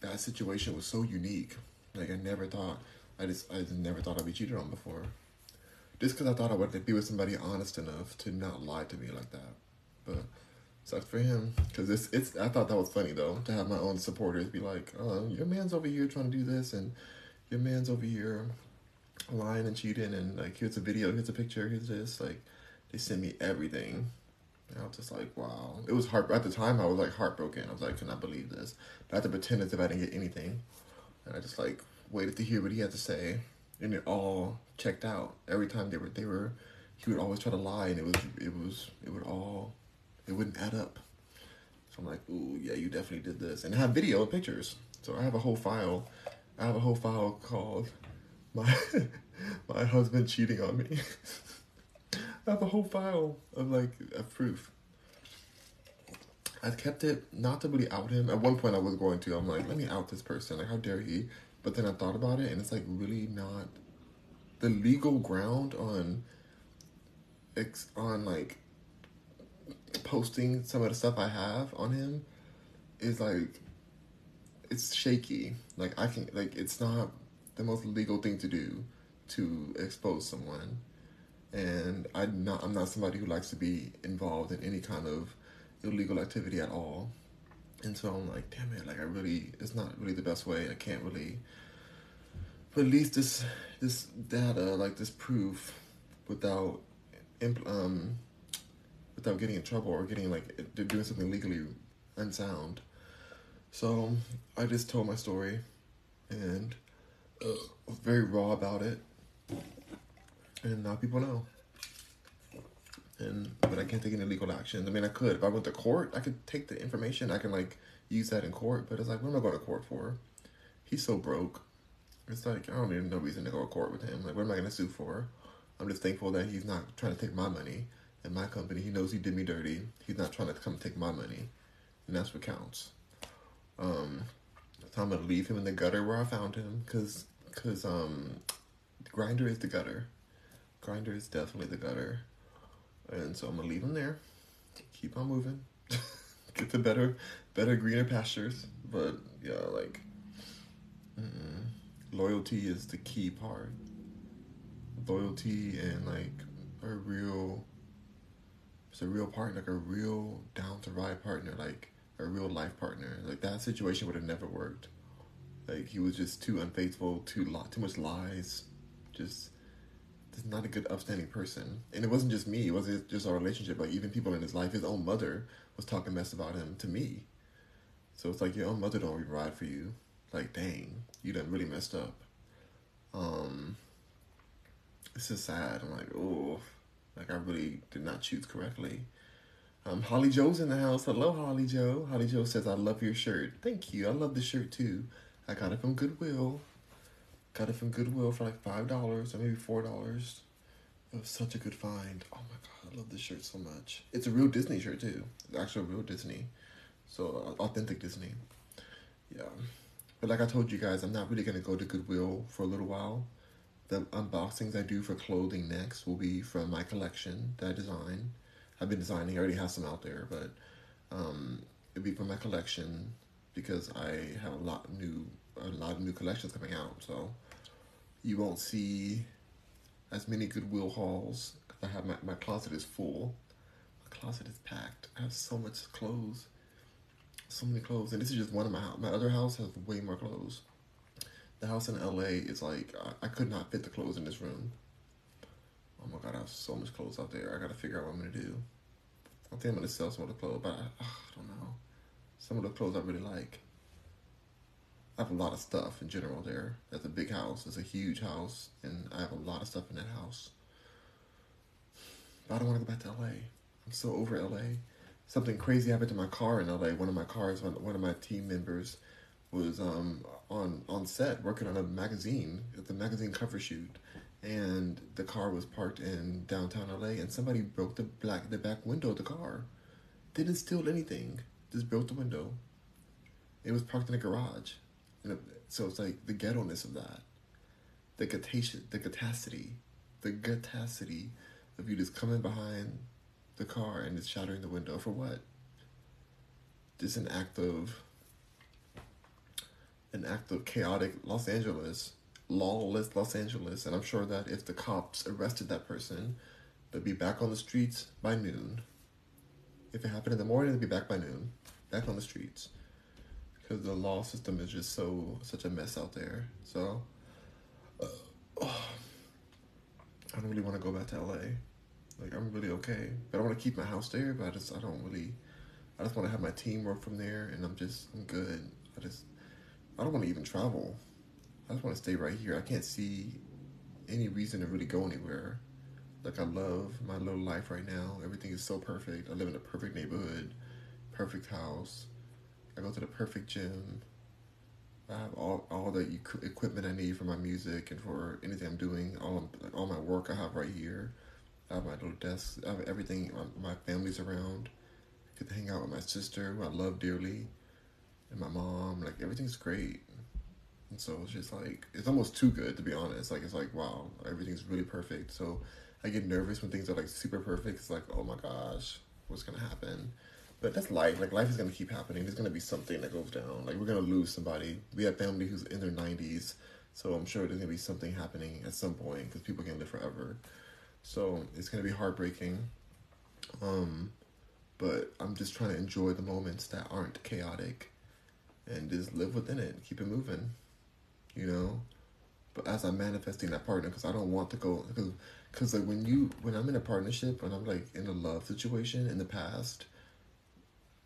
[SPEAKER 1] that situation was so unique. Like I never thought, I just, I just never thought I'd be cheated on before. Just because I thought I would be with somebody honest enough to not lie to me like that. But sucks for him because it's it's. I thought that was funny though to have my own supporters be like, "Oh, your man's over here trying to do this, and your man's over here lying and cheating, and like here's a video, here's a picture, here's this." Like they sent me everything. And I was just like, wow. It was heart at the time. I was like heartbroken. I was like, cannot believe this. But I had to pretend as if I didn't get anything, and I just like waited to hear what he had to say, and it all checked out. Every time they were they were, he would always try to lie, and it was it was it would all it wouldn't add up. So I'm like, ooh, yeah, you definitely did this. And I have video and pictures. So I have a whole file. I have a whole file called my *laughs* my husband cheating on me. *laughs* I have a whole file of like of proof. I kept it not to really out him. At one point I was going to. I'm like, let me out this person. Like, how dare he? But then I thought about it and it's like really not the legal ground on on like posting some of the stuff I have on him is like it's shaky. Like I can like it's not the most legal thing to do to expose someone. And I'm not I'm not somebody who likes to be involved in any kind of illegal activity at all. And so I'm like, damn it, like I really it's not really the best way. I can't really release this this data, like this proof without um without getting in trouble or getting like doing something legally unsound. So I just told my story and uh, was very raw about it, and now people know. And but I can't take any legal actions. I mean, I could if I went to court. I could take the information. I can like use that in court. But it's like, what am I going to court for? He's so broke. It's like I don't even know reason to go to court with him. Like, what am I going to sue for? I'm just thankful that he's not trying to take my money in my company. He knows he did me dirty. He's not trying to come take my money, and that's what counts. Um, so I'm gonna leave him in the gutter where I found him, cause, cause um, Grindr is the gutter. Grindr is definitely the gutter, and so I'm gonna leave him there. Keep on moving. *laughs* Get to better, better greener pastures. But yeah, like mm, loyalty is the key part. Loyalty and like a real it's a real partner, like a real down to ride partner, like a real life partner. Like that situation would have never worked. Like he was just too unfaithful, too lot, too much lies, just just not a good upstanding person. And it wasn't just me; it wasn't just our relationship. Like even people in his life, his own mother was talking mess about him to me. So it's like your own mother don't ride for you. Like dang, you done really messed up. Um, it's just sad. I'm like, oh, like I really did not choose correctly. Um, Holly Joe's in the house. Hello, Holly Joe. Holly Joe says, I love your shirt. Thank you. I love the shirt too. I got it from Goodwill. Got it from Goodwill for like $5 or maybe $4. It was such a good find. Oh my God, I love this shirt so much. It's a real Disney shirt too. It's actually a real Disney. So, authentic Disney. Yeah. But like I told you guys, I'm not really going to go to Goodwill for a little while the unboxings I do for clothing next will be from my collection that I design. I've been designing, I already have some out there, but um, it'll be from my collection because I have a lot new a lot of new collections coming out. So you won't see as many Goodwill hauls I have my, my closet is full. My closet is packed. I have so much clothes. So many clothes. And this is just one of my house. My other house has way more clothes. The house in LA is like I, I could not fit the clothes in this room. Oh my god, I have so much clothes out there. I gotta figure out what I'm gonna do. I think I'm gonna sell some of the clothes, but I, I don't know. Some of the clothes I really like. I have a lot of stuff in general there. That's a big house. It's a huge house, and I have a lot of stuff in that house. But I don't want to go back to LA. I'm so over LA. Something crazy happened to my car in LA. One of my cars, one of my team members, was um, on on set working on a magazine, at the magazine cover shoot, and the car was parked in downtown LA, and somebody broke the black the back window of the car. Didn't steal anything, just broke the window. It was parked in a garage, and so it's like the ghetto-ness of that, the catation, the catacity, the catacity of you just coming behind the car and just shattering the window for what? Just an act of an act of chaotic Los Angeles, lawless Los Angeles, and I'm sure that if the cops arrested that person, they'd be back on the streets by noon. If it happened in the morning, they'd be back by noon, back on the streets, because the law system is just so such a mess out there. So, uh, oh, *sighs* I don't really want to go back to LA. Like I'm really okay, but I want to keep my house there. But I just I don't really. I just want to have my team work from there, and I'm just I'm good. I just I don't want to even travel. I just want to stay right here. I can't see any reason to really go anywhere. Like I love my little life right now. Everything is so perfect. I live in a perfect neighborhood, perfect house. I go to the perfect gym. I have all all the equipment I need for my music and for anything I'm doing. All all my work I have right here. I have my little desk. I have everything. My family's around. I get to hang out with my sister, who I love dearly and my mom. Like everything's great. And so it's just like it's almost too good to be honest. Like it's like wow, everything's really perfect. So I get nervous when things are like super perfect. It's like oh my gosh, what's gonna happen? But that's life. Like life is gonna keep happening. There's gonna be something that goes down. Like we're gonna lose somebody. We have family who's in their nineties, so I'm sure there's gonna be something happening at some point because people can live forever. So it's gonna be heartbreaking. Um, but I'm just trying to enjoy the moments that aren't chaotic and just live within it, keep it moving, you know. But as I'm manifesting that partner, because I don't want to go, because like when you when I'm in a partnership, when I'm like in a love situation in the past,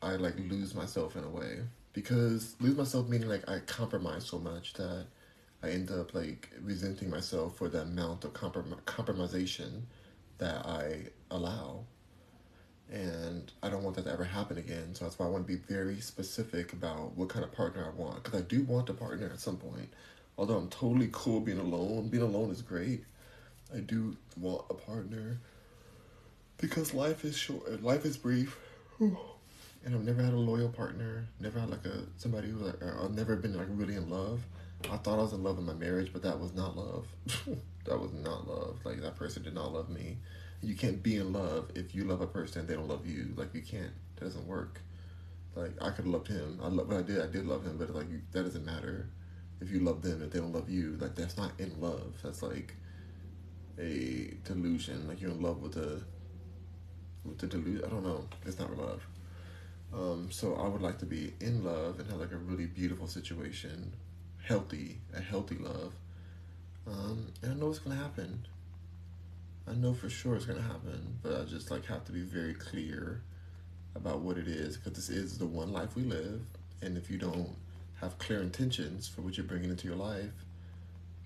[SPEAKER 1] I like lose myself in a way because lose myself meaning like I compromise so much that I end up like resenting myself for the amount of comprom- compromisation that I allow and I don't want that to ever happen again. So that's why I want to be very specific about what kind of partner I want, because I do want a partner at some point. Although I'm totally cool being alone, being alone is great. I do want a partner because life is short, life is brief, *sighs* and I've never had a loyal partner. Never had like a somebody who like uh, I've never been like really in love. I thought I was in love in my marriage, but that was not love. *laughs* that was not love. Like that person did not love me you can't be in love if you love a person and they don't love you. Like you can't. That doesn't work. Like I could have loved him. I love what I did. I did love him, but like that doesn't matter. If you love them, if they don't love you, like that's not in love. That's like a delusion. Like you're in love with a with the delusion. I don't know. It's not love. Um, so I would like to be in love and have like a really beautiful situation, healthy, a healthy love. Um, and I know what's gonna happen. I know for sure it's gonna happen, but I just like have to be very clear about what it is because this is the one life we live, and if you don't have clear intentions for what you're bringing into your life,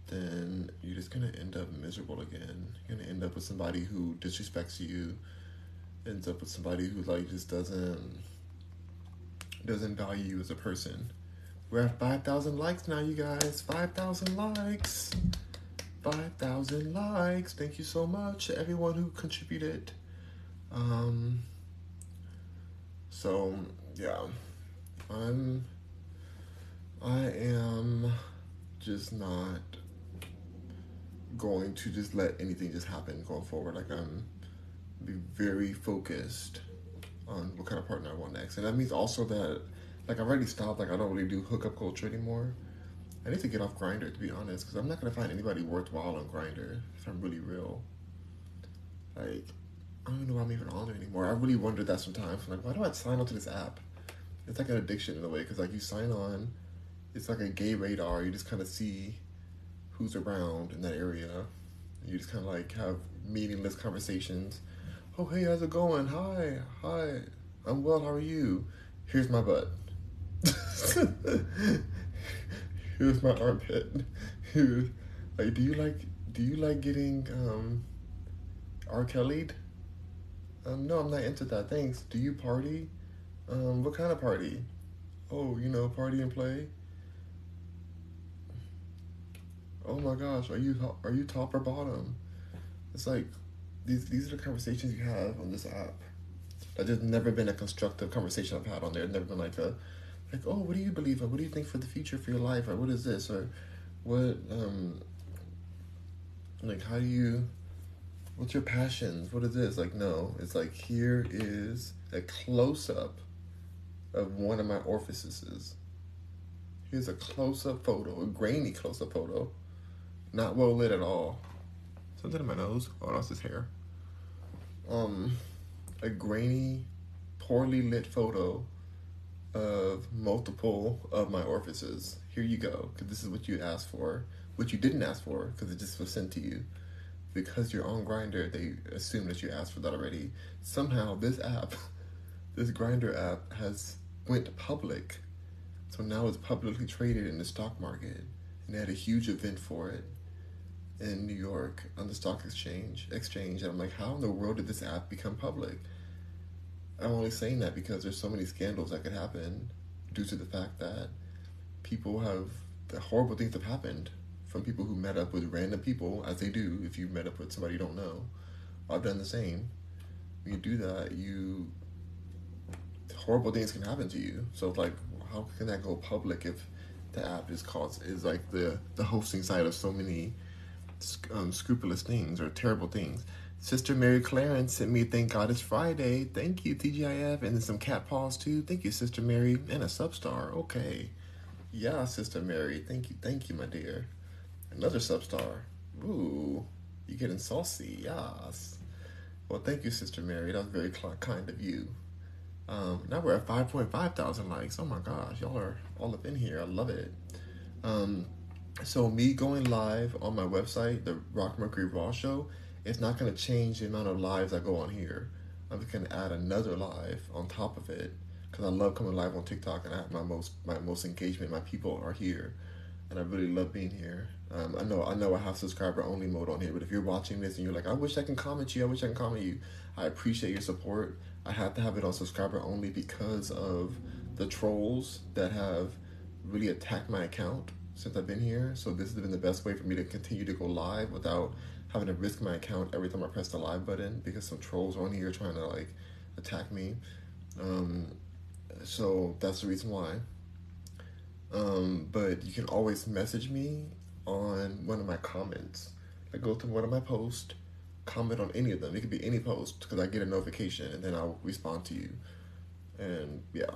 [SPEAKER 1] then you're just gonna end up miserable again. You're gonna end up with somebody who disrespects you, ends up with somebody who like just doesn't doesn't value you as a person. We're at five thousand likes now, you guys. Five thousand likes. 5,000 likes. Thank you so much to everyone who contributed. Um, so, yeah, I'm, I am just not going to just let anything just happen going forward. Like, I'm be very focused on what kind of partner I want next. And that means also that, like, I've already stopped, like, I don't really do hookup culture anymore. I need to get off Grindr to be honest, because I'm not gonna find anybody worthwhile on Grindr if I'm really real. Like, I don't know why I'm even on it anymore. I really wondered that sometimes. I'm like, why do I sign on to this app? It's like an addiction in a way, because like you sign on, it's like a gay radar. You just kind of see who's around in that area. You just kind of like have meaningless conversations. Oh, hey, how's it going? Hi, hi. I'm well. How are you? Here's my butt. *laughs* Here's my armpit. *laughs* Here's like, do you like do you like getting um, R. Um, no, I'm not into that. Thanks. Do you party? Um, what kind of party? Oh, you know, party and play. Oh my gosh, are you are you top or bottom? It's like these these are the conversations you have on this app. That there's never been a constructive conversation I've had on there. never been like a like, oh, what do you believe in? What do you think for the future for your life? Or what is this? Or what um like how do you what's your passions? What is this? Like no. It's like here is a close up of one of my orifices. Here's a close up photo, a grainy close up photo. Not well lit at all. Something in my nose. Oh, that's his hair. Um, a grainy, poorly lit photo of multiple of my orifices. Here you go, because this is what you asked for, what you didn't ask for, because it just was sent to you. Because you're on Grindr, they assume that you asked for that already. Somehow, this app, *laughs* this Grindr app, has went public, so now it's publicly traded in the stock market, and they had a huge event for it in New York on the stock exchange. Exchange, and I'm like, how in the world did this app become public? I'm only saying that because there's so many scandals that could happen due to the fact that people have the horrible things have happened from people who met up with random people, as they do if you met up with somebody you don't know. I've done the same. When you do that, you horrible things can happen to you. So like, how can that go public if the app is called is like the the hosting side of so many um, scrupulous things or terrible things? Sister Mary Clarence sent me Thank God It's Friday. Thank you, TGIF. And then some cat paws too. Thank you, Sister Mary. And a substar. Okay. Yeah, Sister Mary. Thank you. Thank you, my dear. Another substar. Ooh. you're getting saucy. Yes. Well, thank you, Sister Mary. That was very kind of you. Um, now we're at 5.5 thousand likes. Oh my gosh. Y'all are all up in here. I love it. Um, so me going live on my website, the Rock Mercury Raw Show, it's not going to change the amount of lives I go on here. I'm just going to add another live on top of it because I love coming live on TikTok and I have my most my most engagement. My people are here, and I really love being here. Um, I know I know I have subscriber only mode on here, but if you're watching this and you're like, I wish I can comment you, I wish I can comment you. I appreciate your support. I have to have it on subscriber only because of the trolls that have really attacked my account since I've been here. So this has been the best way for me to continue to go live without having to risk my account every time I press the live button because some trolls are on here trying to like attack me. Um, so that's the reason why. Um, but you can always message me on one of my comments. I go to one of my posts, comment on any of them. It could be any post because I get a notification and then I'll respond to you. And yeah,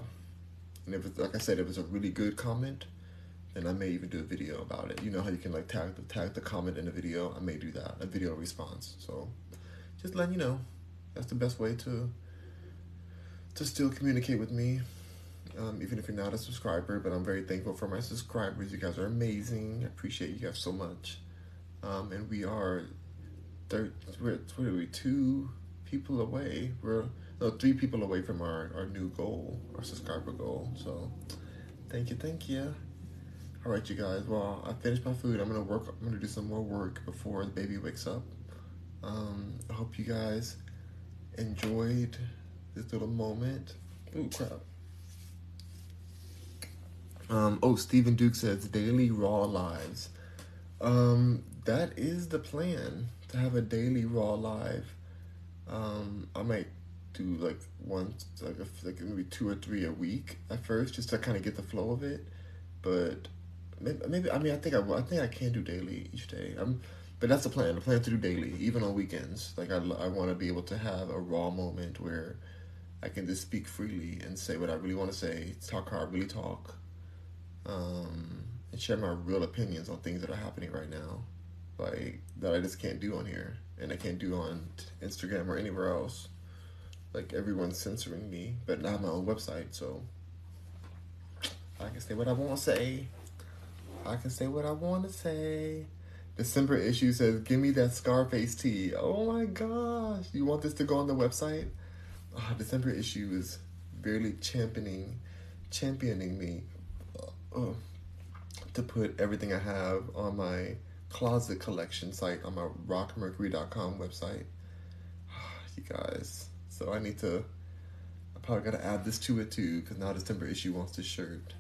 [SPEAKER 1] and if it's like I said, if it's a really good comment, and I may even do a video about it. You know how you can like tag the tag the comment in the video. I may do that, a video response. So just letting you know, that's the best way to to still communicate with me. Um, even if you're not a subscriber, but I'm very thankful for my subscribers. You guys are amazing. I appreciate you guys so much. Um, and we are, third, we're, what are we, two people away. We're no, three people away from our, our new goal, our subscriber goal. So thank you, thank you. All right, you guys. Well, I finished my food. I'm gonna work. I'm gonna do some more work before the baby wakes up. Um, I hope you guys enjoyed this little moment. Ooh, crap. Um, oh, Stephen Duke says daily raw lives. Um, that is the plan to have a daily raw live. Um, I might do like once, like, a, like maybe two or three a week at first, just to kind of get the flow of it. But maybe, maybe I mean I think I I think I can do daily each day. I'm, but that's the plan. The plan to do daily, even on weekends. Like I I want to be able to have a raw moment where I can just speak freely and say what I really want to say, talk how I really talk, um, and share my real opinions on things that are happening right now, like that I just can't do on here and I can't do on Instagram or anywhere else. Like everyone's censoring me, but not my own website, so I can say what I want to say. I can say what I want to say. December issue says, "Give me that Scarface tea." Oh my gosh! You want this to go on the website? Oh, December issue is barely championing, championing me uh, to put everything I have on my closet collection site on my rockmercury.com website. *sighs* you guys. So I need to, I probably got to add this to it too because now December issue wants this shirt.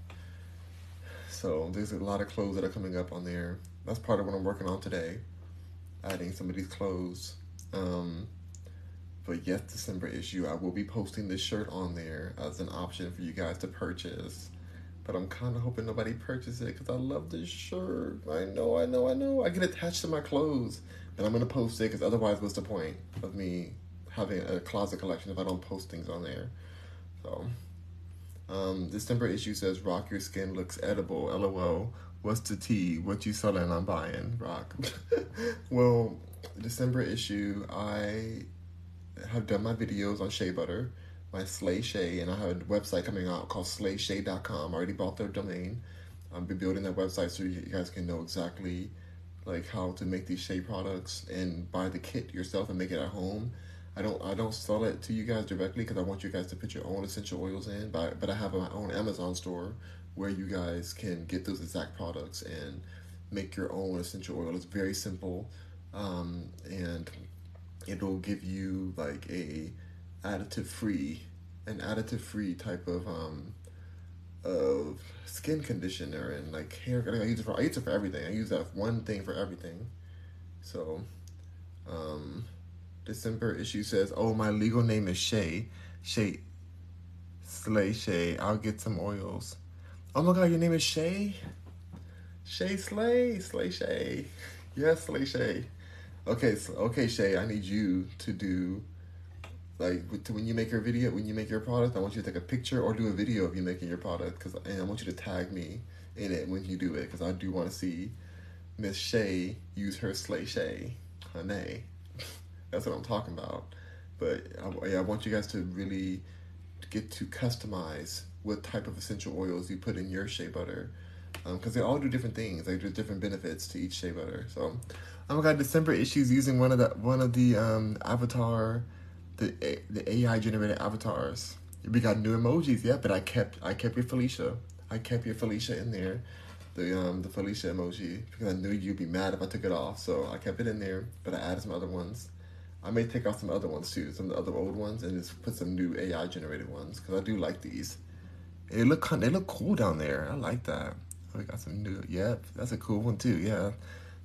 [SPEAKER 1] So there's a lot of clothes that are coming up on there. That's part of what I'm working on today, adding some of these clothes. Um, but yes, December issue, I will be posting this shirt on there as an option for you guys to purchase. But I'm kind of hoping nobody purchases it because I love this shirt. I know, I know, I know. I get attached to my clothes, but I'm gonna post it because otherwise, what's the point of me having a closet collection if I don't post things on there? So, um, December issue says, "Rock your skin looks edible." LOL. What's the tea? What you selling? I'm buying. Rock. *laughs* well, December issue, I have done my videos on shea butter my Slay Shea, and I have a website coming out called slayshay.com. I already bought their domain. I'm be building that website so you guys can know exactly like how to make these shea products and buy the kit yourself and make it at home. I don't I don't sell it to you guys directly because I want you guys to put your own essential oils in. But but I have my own Amazon store where you guys can get those exact products and make your own essential oil. It's very simple, um, and it'll give you like a additive free, an additive free type of um of skin conditioner and like hair. I use it for I use it for everything. I use that one thing for everything. So, um, December issue says, "Oh, my legal name is Shay, Shay, Slay Shay. I'll get some oils." Oh my God, your name is Shay. Shay Slay, Slay Shay. Yes, Slay Shay. Okay, so, okay, Shay. I need you to do like when you make your video, when you make your product, I want you to take a picture or do a video of you making your product, cause and I want you to tag me in it when you do it, cause I do want to see Miss Shay use her Slay Shay, honey. That's what I'm talking about. But I, I want you guys to really get to customize what type of essential oils you put in your shea butter, because um, they all do different things. Like there's different benefits to each shea butter. So, oh my god, December issues using one of the one of the um, avatar the the AI generated avatars. We got new emojis, yeah, but I kept I kept your Felicia. I kept your Felicia in there, the um the Felicia emoji because I knew you'd be mad if I took it off. So I kept it in there, but I added some other ones. I may take off some other ones too, some of the other old ones, and just put some new AI generated ones because I do like these. They look they look cool down there. I like that. Oh, we got some new. Yep, that's a cool one too. Yeah.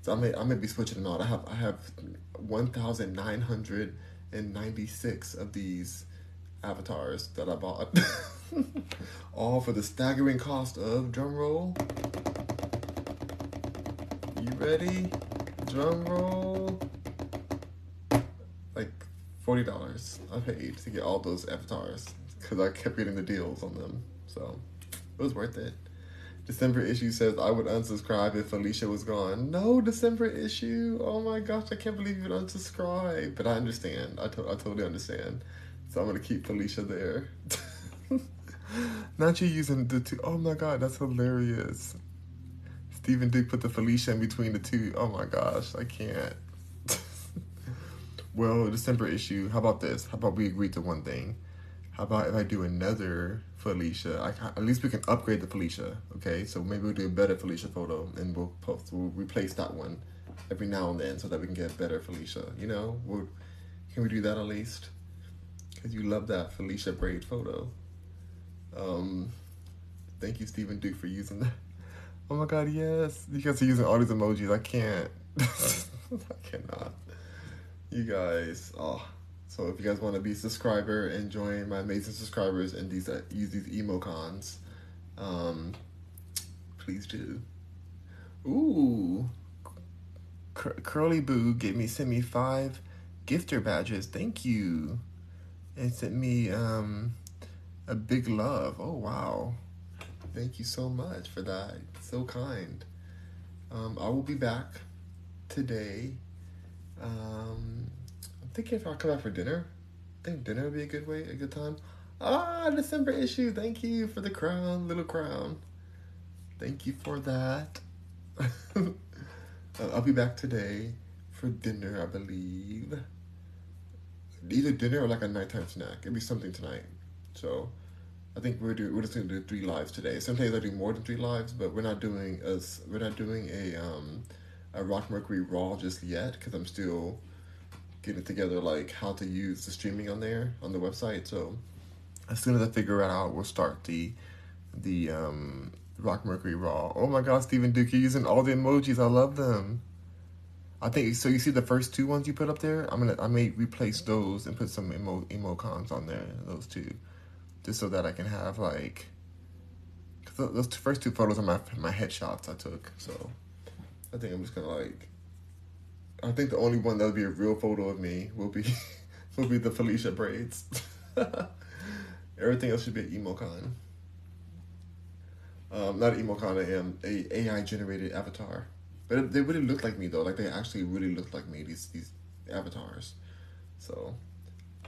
[SPEAKER 1] So I may I may be switching them out. I have I have one thousand nine hundred and 96 of these avatars that I bought. *laughs* All for the staggering cost of drum roll. You ready? Drum roll. Like $40 I paid to get all those avatars because I kept getting the deals on them. So it was worth it. December issue says I would unsubscribe if Felicia was gone. No December issue. Oh my gosh, I can't believe you would unsubscribe. But I understand. I, to- I totally understand. So I'm gonna keep Felicia there. *laughs* Not you using the two. Oh my god, that's hilarious. Stephen Duke put the Felicia in between the two. Oh my gosh, I can't. Well, December issue. How about this? How about we agree to one thing? How about if I do another Felicia? I at least we can upgrade the Felicia. Okay, so maybe we'll do a better Felicia photo, and we'll post. We'll replace that one every now and then, so that we can get better Felicia. You know, we'll, can we do that at least? Because you love that Felicia braid photo. Um, thank you, Stephen Duke, for using that. *laughs* Oh my God, yes! You guys are using all these emojis. I can't. *laughs* I cannot. You guys, oh. So if you guys want to be a subscriber and join my amazing subscribers and these uh, use these emocons, um, please do. Ooh, Cur- Curly Boo gave me sent me five gifter badges. Thank you, and sent me um a big love. Oh wow, thank you so much for that. So kind. Um, I will be back today. Um, I'm thinking if I'll come out for dinner. I think dinner would be a good way, a good time. Ah, December issue. Thank you for the crown, little crown. Thank you for that. *laughs* I'll be back today for dinner, I believe. Either dinner or like a nighttime snack. It'd be something tonight. So, I think we're do, we're just gonna do three lives today. Sometimes I do more than three lives, but we're not doing as we're not doing a um Rock Mercury Raw just yet because I'm still getting together like how to use the streaming on there on the website. So as soon as I figure it out, we'll start the the um Rock Mercury Raw. Oh my God, Stephen Duke, you're using all the emojis. I love them. I think so. You see the first two ones you put up there. I'm gonna I may replace those and put some emo emocons on there. Those two just so that I can have like those first two photos are my my headshots I took. So I think I'm just gonna like. I think the only one that'll be a real photo of me will be *laughs* will be the Felicia braids. *laughs* Everything else should be an emocon. Um, not emocon, I am a AI generated avatar. But it, they really look like me though. Like they actually really look like me. These these avatars. So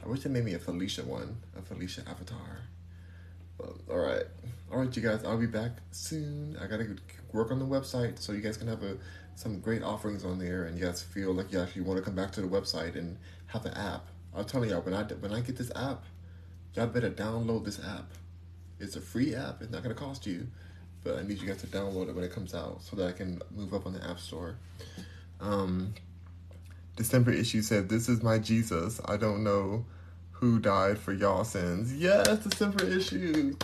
[SPEAKER 1] I wish they made me a Felicia one, a Felicia avatar. But all right, all right, you guys. I'll be back soon. I gotta work on the website so you guys can have a some great offerings on there, and you guys feel like you actually want to come back to the website and have the app. I'm telling y'all, when I when I get this app, y'all better download this app. It's a free app. It's not gonna cost you, but I need you guys to download it when it comes out so that I can move up on the app store. Um, December issue said, "This is my Jesus. I don't know." Who died for y'all sins. Yes, December issue.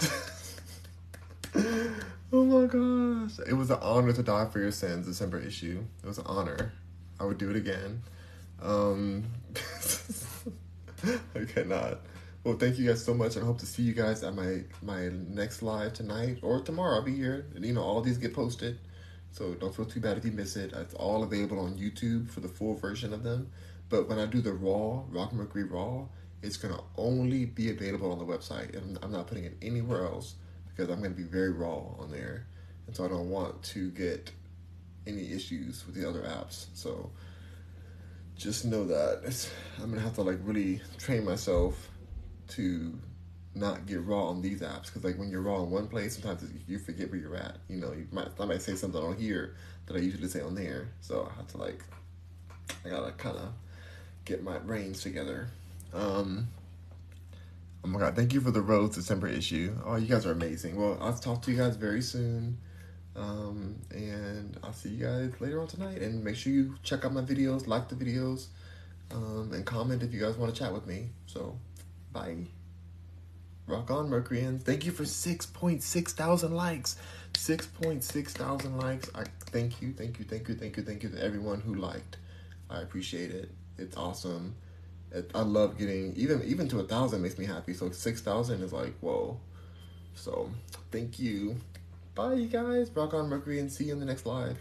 [SPEAKER 1] *laughs* oh my gosh. It was an honor to die for your sins, December issue. It was an honor. I would do it again. Um, *laughs* I cannot. Well, thank you guys so much. I hope to see you guys at my my next live tonight or tomorrow. I'll be here. And, you know, all these get posted. So don't feel too bad if you miss it. It's all available on YouTube for the full version of them. But when I do the Raw, Rock Mercury Raw, it's going to only be available on the website. And I'm not putting it anywhere else because I'm going to be very raw on there. And so I don't want to get any issues with the other apps. So just know that it's, I'm going to have to like really train myself to not get raw on these apps because like when you're raw in one place sometimes you forget where you're at you know you might I might say something on here that I usually say on there so I have to like I gotta kind of get my brains together um, oh my god, thank you for the Rose December issue. Oh, you guys are amazing. Well, I'll talk to you guys very soon. Um, and I'll see you guys later on tonight. And make sure you check out my videos, like the videos, um, and comment if you guys want to chat with me. So, bye. Rock on, Mercuryans. Thank you for 6.6 thousand likes. 6.6 thousand likes. I thank you, thank you, thank you, thank you, thank you to everyone who liked. I appreciate it. It's awesome. I love getting even even to a thousand makes me happy. So six thousand is like whoa. So thank you. Bye, you guys. Rock on Mercury, and see you in the next live.